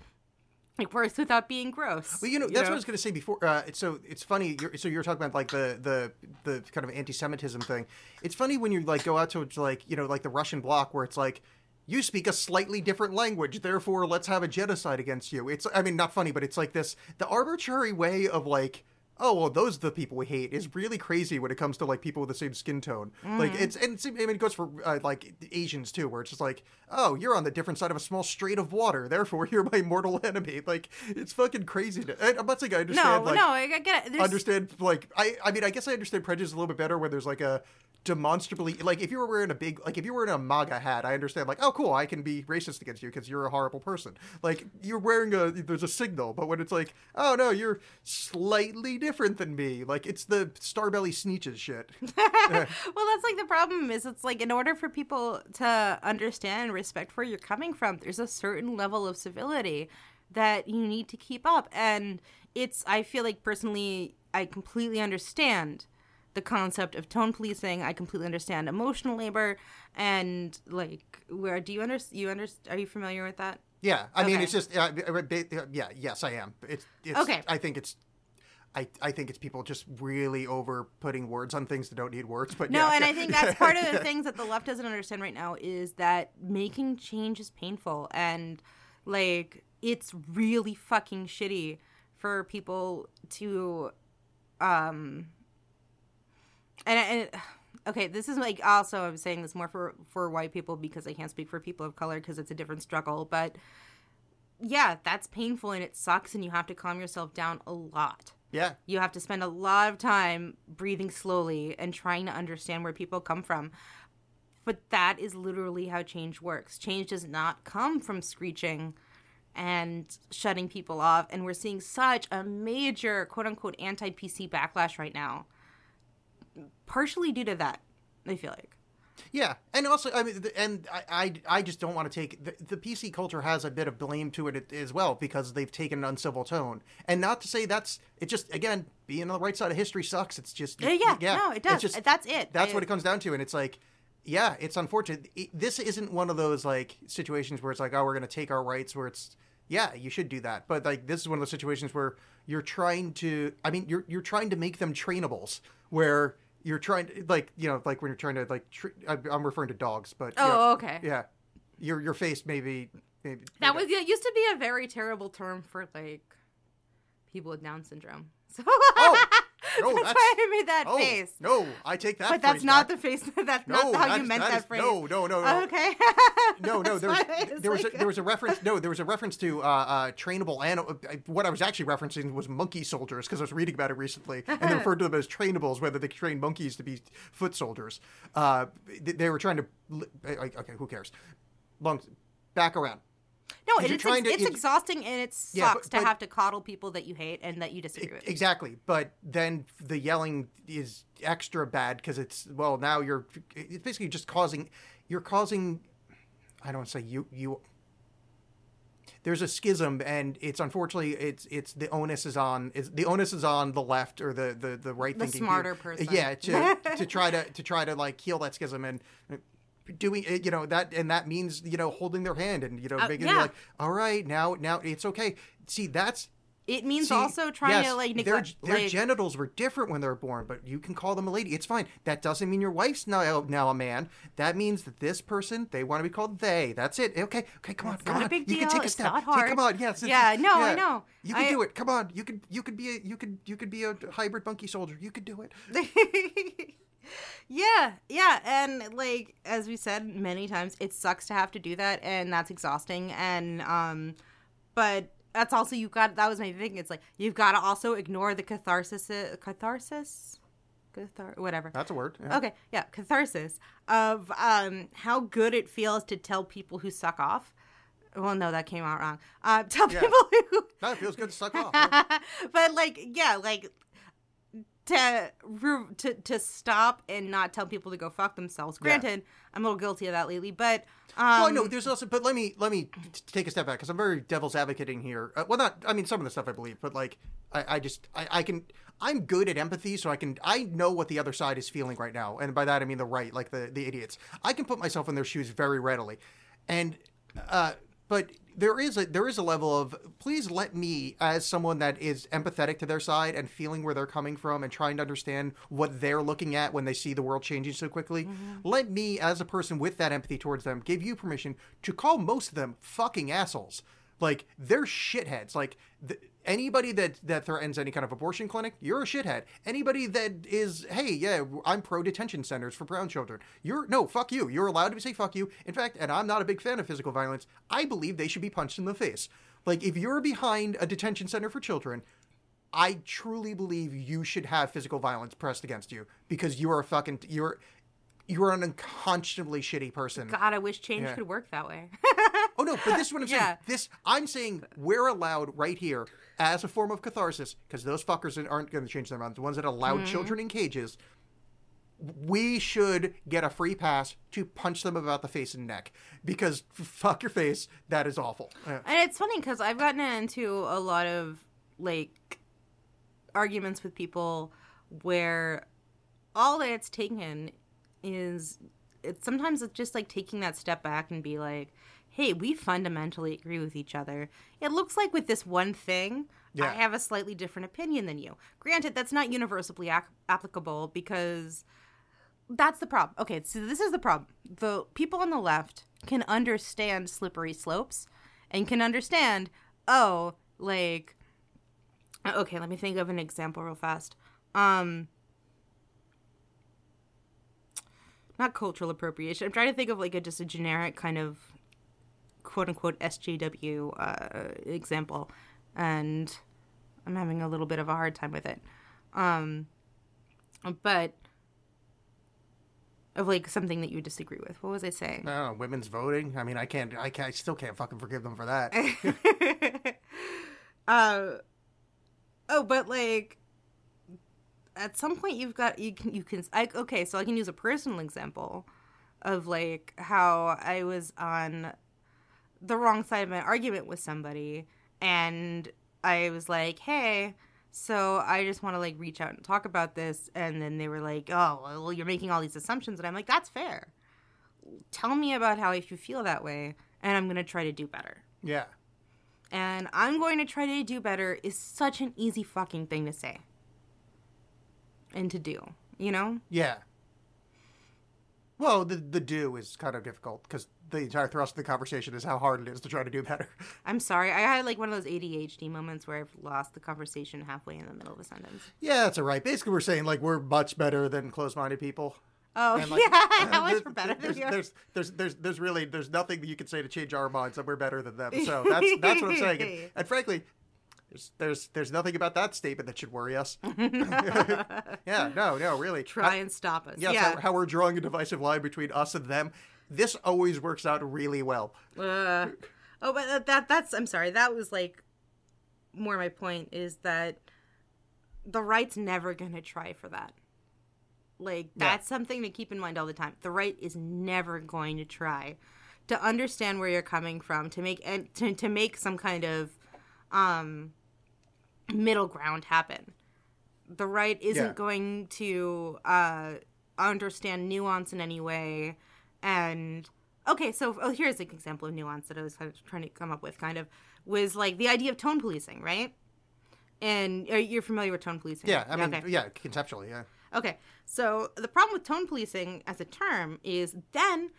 it works without being gross. Well, you know, that's what I was going to say before. Uh, it's so it's funny. You're, so you're talking about like the the the kind of anti-Semitism thing. It's funny when you like go out to to, like you know like the Russian bloc where it's like you speak a slightly different language, therefore let's have a genocide against you. It's I mean not funny, but it's like this the arbitrary way of like. Oh well, those are the people we hate is really crazy when it comes to like people with the same skin tone. Like it's and it's, I mean it goes for uh, like Asians too, where it's just like, oh, you're on the different side of a small strait of water, therefore you're my mortal enemy. Like it's fucking crazy. To, and I'm not saying I understand. no, like, no, I get it. There's, understand like I I mean I guess I understand prejudice a little bit better when there's like a demonstrably like if you were wearing a big like if you were in a MAGA hat I understand like oh cool I can be racist against you because you're a horrible person like you're wearing a there's a signal but when it's like oh no you're slightly different than me like it's the Star-Belly Sneetches shit well, that's like the problem is it's like in order for people to understand and respect where you're coming from, there's a certain level of civility that you need to keep up. And it's, I feel like personally, I completely understand the concept of tone policing. I completely understand emotional labor. And like, where do you understand? You understand? Are you familiar with that? yeah I mean it's just uh, yeah yes I am it's, it's Okay. I think it's I, I think it's people just really over putting words on things that don't need words but No, yeah, and. I think that's part of the things that the left doesn't understand right now is that making change is painful and like it's really fucking shitty for people to um and, and okay, this is like also I'm saying this more for for white people because I can't speak for people of color because it's a different struggle, but yeah, that's painful and it sucks and you have to calm yourself down a lot yeah you have to spend a lot of time breathing slowly and trying to understand where people come from. But that is literally how change works. Change does not come from screeching and shutting people off. And we're seeing such a major quote unquote anti PC backlash right now. Partially due to that, I feel like. Yeah, and also, I mean, and I, I, I just don't want to take the, the PC culture has a bit of blame to it as well because they've taken an uncivil tone, and not to say that's it. Just again, being on the right side of history sucks. It's just Yeah, yeah, no, it does. it's That's it. That's I- what it comes down to, and it's like. Yeah, it's unfortunate. It- this isn't one of those like situations where it's like, oh, we're going to take our rights. Where it's, yeah, you should do that. But like, this is one of those situations where you're trying to. I mean, you're you're trying to make them trainables. Where you're trying to like you know like when you're trying to like tr- I- I'm referring to dogs, but Oh, yeah, okay. yeah, your your face maybe maybe That was it used to be a very terrible term for like people with Down syndrome. So Oh, no, that's, that's- why I made that oh face. no I take that But that's not back. the face. That's No, not how that you is- meant that that, is- phrase. no, no, no, no. Okay. no, no. There was there was like- a, there was a reference. No, there was a reference to uh, uh, trainable animal. What I was actually referencing was monkey soldiers because I was reading about it recently, and they referred to them as trainables, whether they train monkeys to be foot soldiers. Uh, they, they were trying to. Okay, who cares? Long, back around. No, it's, trying to- it's it's- exhausting and it sucks Yeah, but- to but- have to coddle people that you hate and that you disagree with. Exactly, but then the yelling is extra bad because it's well now you're it's basically just causing you're causing I don't want to say you you there's a schism and it's unfortunately it's it's the onus is on it's, the onus is on the left or the the, the right The thinking smarter people- person. yeah to to try to to try to like heal that schism and doing it you know that and that means you know holding their hand and you know Uh, making yeah. like all right now now it's okay see that's It means See, also trying yes, to like their, neglect. their like, genitals were different when they were born, but you can call them a lady. It's fine. That doesn't mean your wife's now now a man. That means that this person they want to be called they. That's it. Okay, okay, come on, come on. you can take a It's step. not Take- come on, yes. Yeah, no, I know. You can I- do it. Come on, you could you could be a you could you could be a hybrid monkey soldier. You could do it. yeah, yeah, and like as we said many times, it sucks to have to do that, and that's exhausting. And um, but that's also you got. That was my thing. It's like you've got to also ignore the catharsis, catharsis, cathar, whatever. That's a word. yeah. Okay, yeah, catharsis of um how good it feels to tell people who suck off Well, no, that came out wrong. Uh, tell Yeah. people who No, it feels good to suck off. but like yeah like to to to stop and not tell people to go fuck themselves granted i'm a little guilty of that lately but um well, no, there's also, but let me let me t- take a step back because I'm very devil's advocating here. Uh, well, not, I mean, some of the stuff I believe, but like, I, I just, I, I can, I'm good at empathy, so I can, I know what the other side is feeling right now, and by that I mean the right, like the the idiots. I can put myself in their shoes very readily, and, uh, but there is a there is a level of please let me as someone that is empathetic to their side and feeling where they're coming from and trying to understand what they're looking at when they see the world changing so quickly mm-hmm. let me as a person with that empathy towards them give you permission to call most of them fucking assholes. Like they're shitheads. Like th- anybody that that threatens any kind of abortion clinic you're a shithead. Anybody that is hey yeah i'm pro detention centers for brown children. You're no fuck you. You're allowed to say fuck you. In fact and i'm not a big fan of physical violence i believe they should be punched in the face. Like if you're behind a detention center for children I truly believe you should have physical violence pressed against you because you are a fucking you're you're an unconscionably shitty person. god i wish change Yeah. could work that way Oh no, but this is what I'm saying. This I'm saying we're allowed right here as a form of catharsis because those fuckers aren't going to change their minds. The ones that allowed mm-hmm. children in cages, we should get a free pass to punch them about the face and neck because fuck your face, that is awful. Yeah. And it's funny because I've gotten into a lot of like arguments with people where all that it's taken is it's sometimes it's just like taking that step back and be like, hey, we fundamentally agree with each other. It looks like with this one thing, I have a slightly different opinion than you. Granted, that's not universally ac- applicable because that's the problem. Okay, so this is the problem. The people on the left can understand slippery slopes and can understand, oh, like okay, let me think of an example real fast. Um not cultural appropriation. I'm trying to think of like a just a generic kind of quote unquote SJW uh, example, and I'm having a little bit of a hard time with it. Um, but of like something that you disagree with. What was I saying? I women's voting. I mean, I can't, I can't, I still can't fucking forgive them for that. uh, oh, but like at some point you've got you can you can I, okay, so I can use a personal example of like how I was on the wrong side of an argument with somebody and I was like, "Hey, so I just want to like reach out and talk about this." And then they were like, "Oh, well, you're making all these assumptions." And I'm like, "That's fair. Tell me about how if you feel that way, and I'm going to try to do better." yeah. and I'm going to try to do better is such an easy fucking thing to say and to do, you know? Yeah. Well, the the do is kind of difficult because the entire thrust of the conversation is how hard it is to try to do better. I'm sorry. I had like one of those ADHD moments where I've lost the conversation halfway in the middle of a sentence. Yeah, that's all right. Basically, we're saying like we're much better than closed-minded people. Oh, And, like, yeah, how much we're better than there's, you there's, there's, there's, there's really, there's nothing that you can say to change our minds that we're better than them. So that's, that's what I'm saying. And, and frankly, there's, there's, there's nothing about that statement that should worry us. yeah, no, no, really. Try How- and stop us. yes, yeah. how, how we're drawing a divisive line between us and them. This always works out really well. Uh, oh, but that, that that's I'm sorry. That was like more my point is that the right's never going to try for that. Like that's something to keep in mind all the time. The right is never going to try to understand where you're coming from to make and to, to make some kind of um middle ground happen. The right isn't Yeah. going to uh understand nuance in any way and okay so oh, here's an example of nuance that i was kind of trying to come up with kind of was like the idea of tone policing right and uh, you're familiar with tone policing Yeah, I mean, okay. yeah, conceptually, yeah. okay so the problem with tone policing as a term is then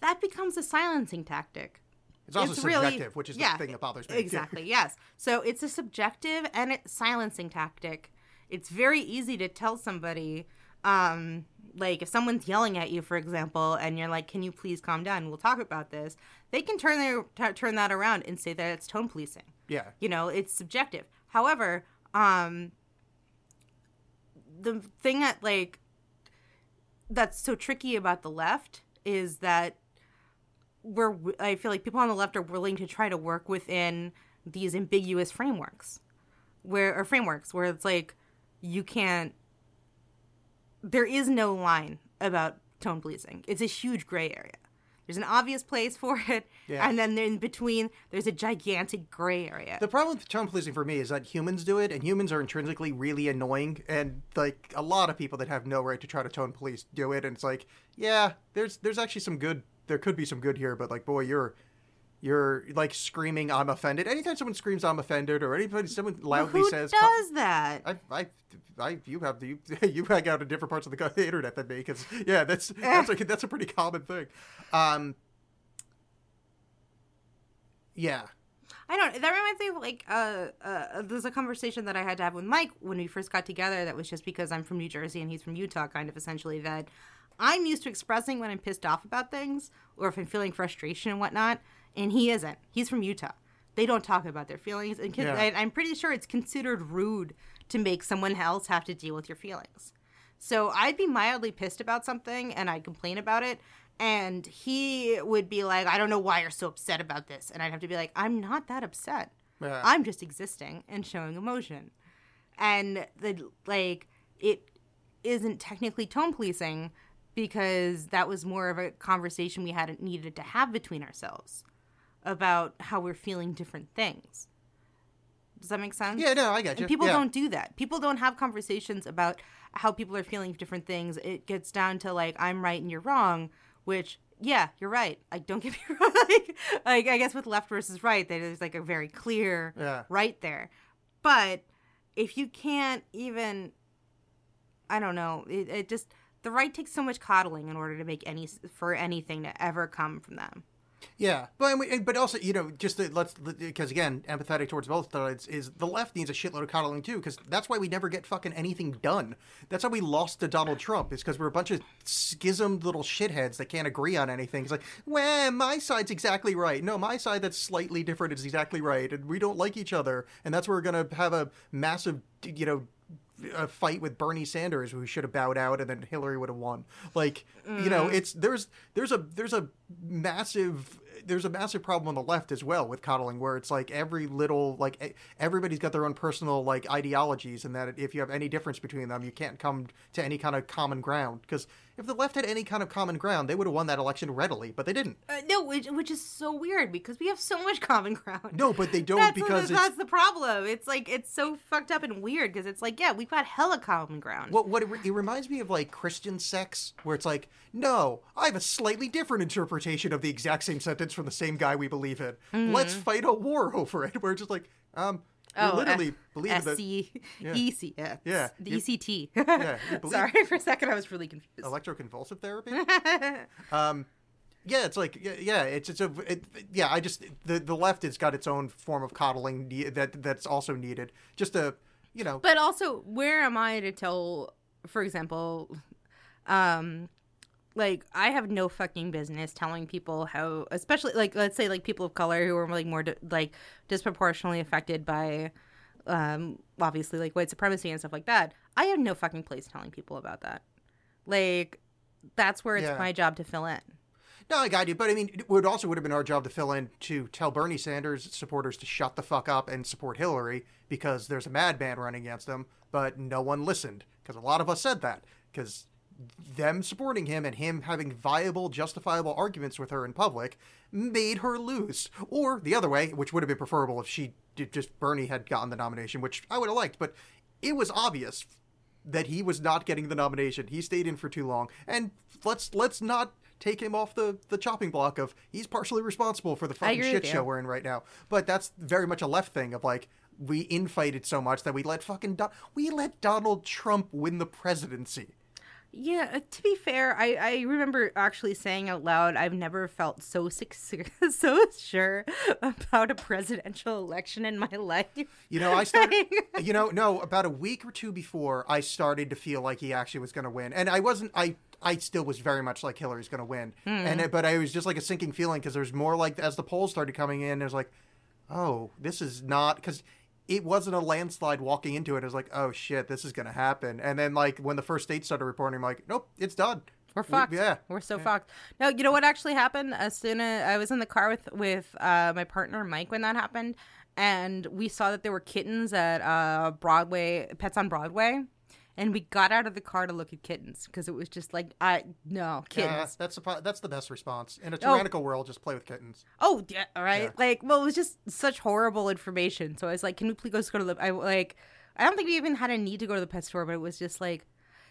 that becomes a silencing tactic It's also it's subjective, really- which is yeah, the thing that bothers me. Exactly. yes. So it's a subjective and it's silencing tactic. It's very easy to tell somebody, um, like if someone's yelling at you, for example, and you're like, "Can you please calm down? We'll talk about this." They can turn their t- turn that around and say that it's tone policing. yeah. You know, it's subjective. However, um, the thing that like that's so tricky about the left is that we're I feel like people on the left are willing to try to work within these ambiguous frameworks, where or frameworks where it's like you can't. There is no line about tone policing. It's a huge gray area. There's an obvious place for it, Yeah. and then in between, there's a gigantic gray area. The problem with tone policing for me is that humans do it, and humans are intrinsically really annoying. And like a lot of people that have no right to try to tone police do it, and it's like, yeah, there's there's actually some good. There could be some good here, but like, boy, you're you're like screaming, "I'm offended." Anytime someone screams, "I'm offended," or anybody someone loudly Who says, does that? I, I, I, you have you, you hang out in different parts of the, the internet than me, because yeah, that's that's like that's a pretty common thing. Um, yeah, I don't. That reminds me of like uh, uh, there's a conversation that I had to have with Mike when we first got together. That was just because I'm from New Jersey and he's from Utah, kind of essentially. That I'm used to expressing when I'm pissed off about things or if I'm feeling frustration and whatnot, and he isn't. He's from Utah. They don't talk about their feelings, and con- Yeah. I'm pretty sure it's considered rude to make someone else have to deal with your feelings. So I'd be mildly pissed about something and I'd complain about it. And he would be like, I don't know why you're so upset about this. And I'd have to be like, I'm not that upset. Yeah. I'm just existing and showing emotion. And the like it isn't technically tone policing because that was more of a conversation we hadn't needed to have between ourselves about how we're feeling different things. Does that make sense? yeah, no, I got you. And people yeah. don't do that. People don't have conversations about how people are feeling different things. It gets down to like I'm right and you're wrong, which yeah, you're right. Like don't get me wrong. like, like I guess with left versus right, there's like a very clear Yeah. right there. But if you can't even, I don't know, it, it just the right takes so much coddling in order to make any for anything to ever come from them. Yeah, but but also you know just to, let's because again empathetic towards both sides is the left needs a shitload of coddling too because that's why we never get fucking anything done. That's how we lost to Donald Trump is because we're a bunch of schismed little shitheads that can't agree on anything. It's like, well, my side's exactly right. No, my side that's slightly different is exactly right, and we don't like each other, and that's where we're gonna have a massive you know a fight with Bernie Sanders who should have bowed out and then Hillary would have won. Like, you know, mm. it's there's there's a there's a massive there's a massive problem on the left as well with coddling where it's like every little like everybody's got their own personal like ideologies and that if you have any difference between them you can't come to any kind of common ground because if the left had any kind of common ground they would have won that election readily but they didn't. Uh, no, which, which is so weird because we have so much common ground. No, but they don't that's because the, it's that's the problem. It's like it's so fucked up and weird because it's like yeah, we've got hella common ground. What what it, re- it reminds me of like Christian sects, where it's like, no, I have a slightly different interpretation of the exact same sentence from the same guy we believe in. Let's fight a war over it. We're just like, um, we literally F- believe that SC, Yeah. EC, yeah, Yeah, the ECT. Yeah, Sorry, for a second I was really confused. electroconvulsive therapy. um, yeah, it's like yeah, yeah it's it's a it, yeah. I just the the left has got its own form of coddling that that's also needed. Just a you know But also, where am I to tell, for example, um, like I have no fucking business telling people how, especially like let's say like people of color who are like more like disproportionately affected by, um, obviously like white supremacy and stuff like that. I have no fucking place telling people about that. Like, that's where it's Yeah. my job to fill in. No, I got you. But I mean, it would also would have been our job to fill in to tell Bernie Sanders supporters to shut the fuck up and support Hillary because there's a madman running against them. But no one listened because a lot of us said that because them supporting him and him having viable, justifiable arguments with her in public made her lose. Or the other way, which would have been preferable if she did just Bernie had gotten the nomination, which I would have liked. But it was obvious that he was not getting the nomination. He stayed in for too long, and let's let's not take him off the the chopping block of he's partially responsible for the fucking shit show we're in right now. But that's very much a left thing of like we infighted so much that we let fucking Don- we let Donald Trump win the presidency. Yeah, uh, to be fair, I, I remember actually saying out loud, I've never felt so so sure about a presidential election in my life. You know, I started. you know, no, about a week or two before, I started to feel like he actually was going to win, and I wasn't. I I still was very much like Hillary's going to win, and it, but I was just like a sinking feeling because there's more like as the polls started coming in, it was like, oh, this is not because. It wasn't a landslide walking into it. It was like, oh shit, this is gonna happen. And then like when the first state started reporting, I'm like, nope, it's done. We're fucked. yeah. We're so fucked. No, you know what actually happened? As soon as I was in the car with with uh, my partner Mike when that happened, and we saw that there were kittens at uh, Broadway, Pets on Broadway, and we got out of the car to look at kittens because it was just like, I no Yeah, kittens. that's the that's the best response in a Oh. tyrannical world. Just play with kittens. Oh, yeah, all right. Yeah. Like, well, it was just such horrible information. So I was like, "Can we please go to the?" I like, I don't think we even had a need to go to the pet store, but it was just like,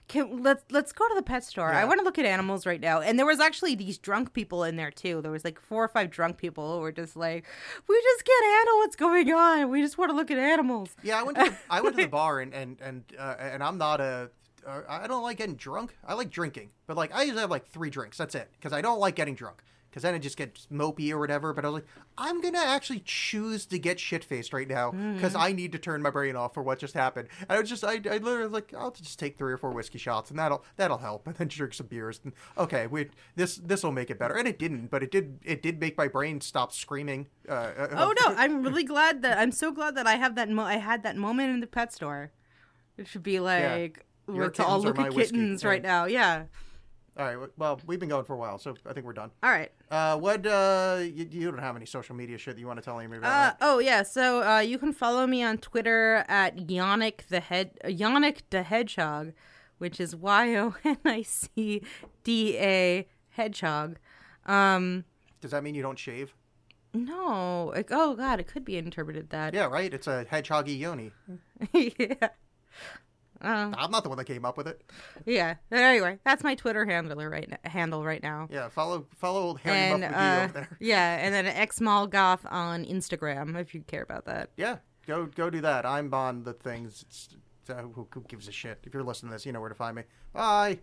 "Can let's let's go to the pet store." I want to look at animals right now. And there was actually these drunk people in there too. There was like four or five drunk people who were just like, "We just can't handle what's going on. We just want to look at animals." Yeah, I went to the, I went to the bar and and and uh, and I'm not a uh, I don't like getting drunk. I like drinking, but like I usually have like three drinks. That's it because I don't like getting drunk because then it just gets mopey or whatever. But I was like, I'm gonna actually choose to get shit faced right now because I need to turn my brain off for what just happened. And I was just I, I literally was like I'll just take three or four whiskey shots and that'll that'll help, and then drink some beers. And okay, we this this will make it better, and it didn't, but it did it did make my brain stop screaming. Uh, uh, Oh no, I'm really glad that I'm so glad that I have that. Mo- I had that moment in the pet store. It should be like. Your Let's all look at whiskey. kittens Yeah. right now. Yeah. All right. Well, we've been going for a while, so I think we're done. All right. Uh, what? Uh, you, you don't have any social media shit that you want to tell anybody Uh, about? oh yeah, so uh, you can follow me on Twitter at Yonic the head Yonic the Hedgehog, which is Y O N I C D A Hedgehog. Um, Does that mean you don't shave? no, like, oh god, it could be interpreted that. Yeah, right. It's a hedgehoggy yoni. yeah. I'm not the one that came up with it. Yeah. But anyway, that's my Twitter handler right handle right now. Yeah, follow follow old Harry and Muff uh, over there. yeah, and then X Goth on Instagram if you care about that. Yeah, go go do that. I'm on the things. It's, uh, who, who gives a shit? If you're listening to this, you know where to find me. Bye.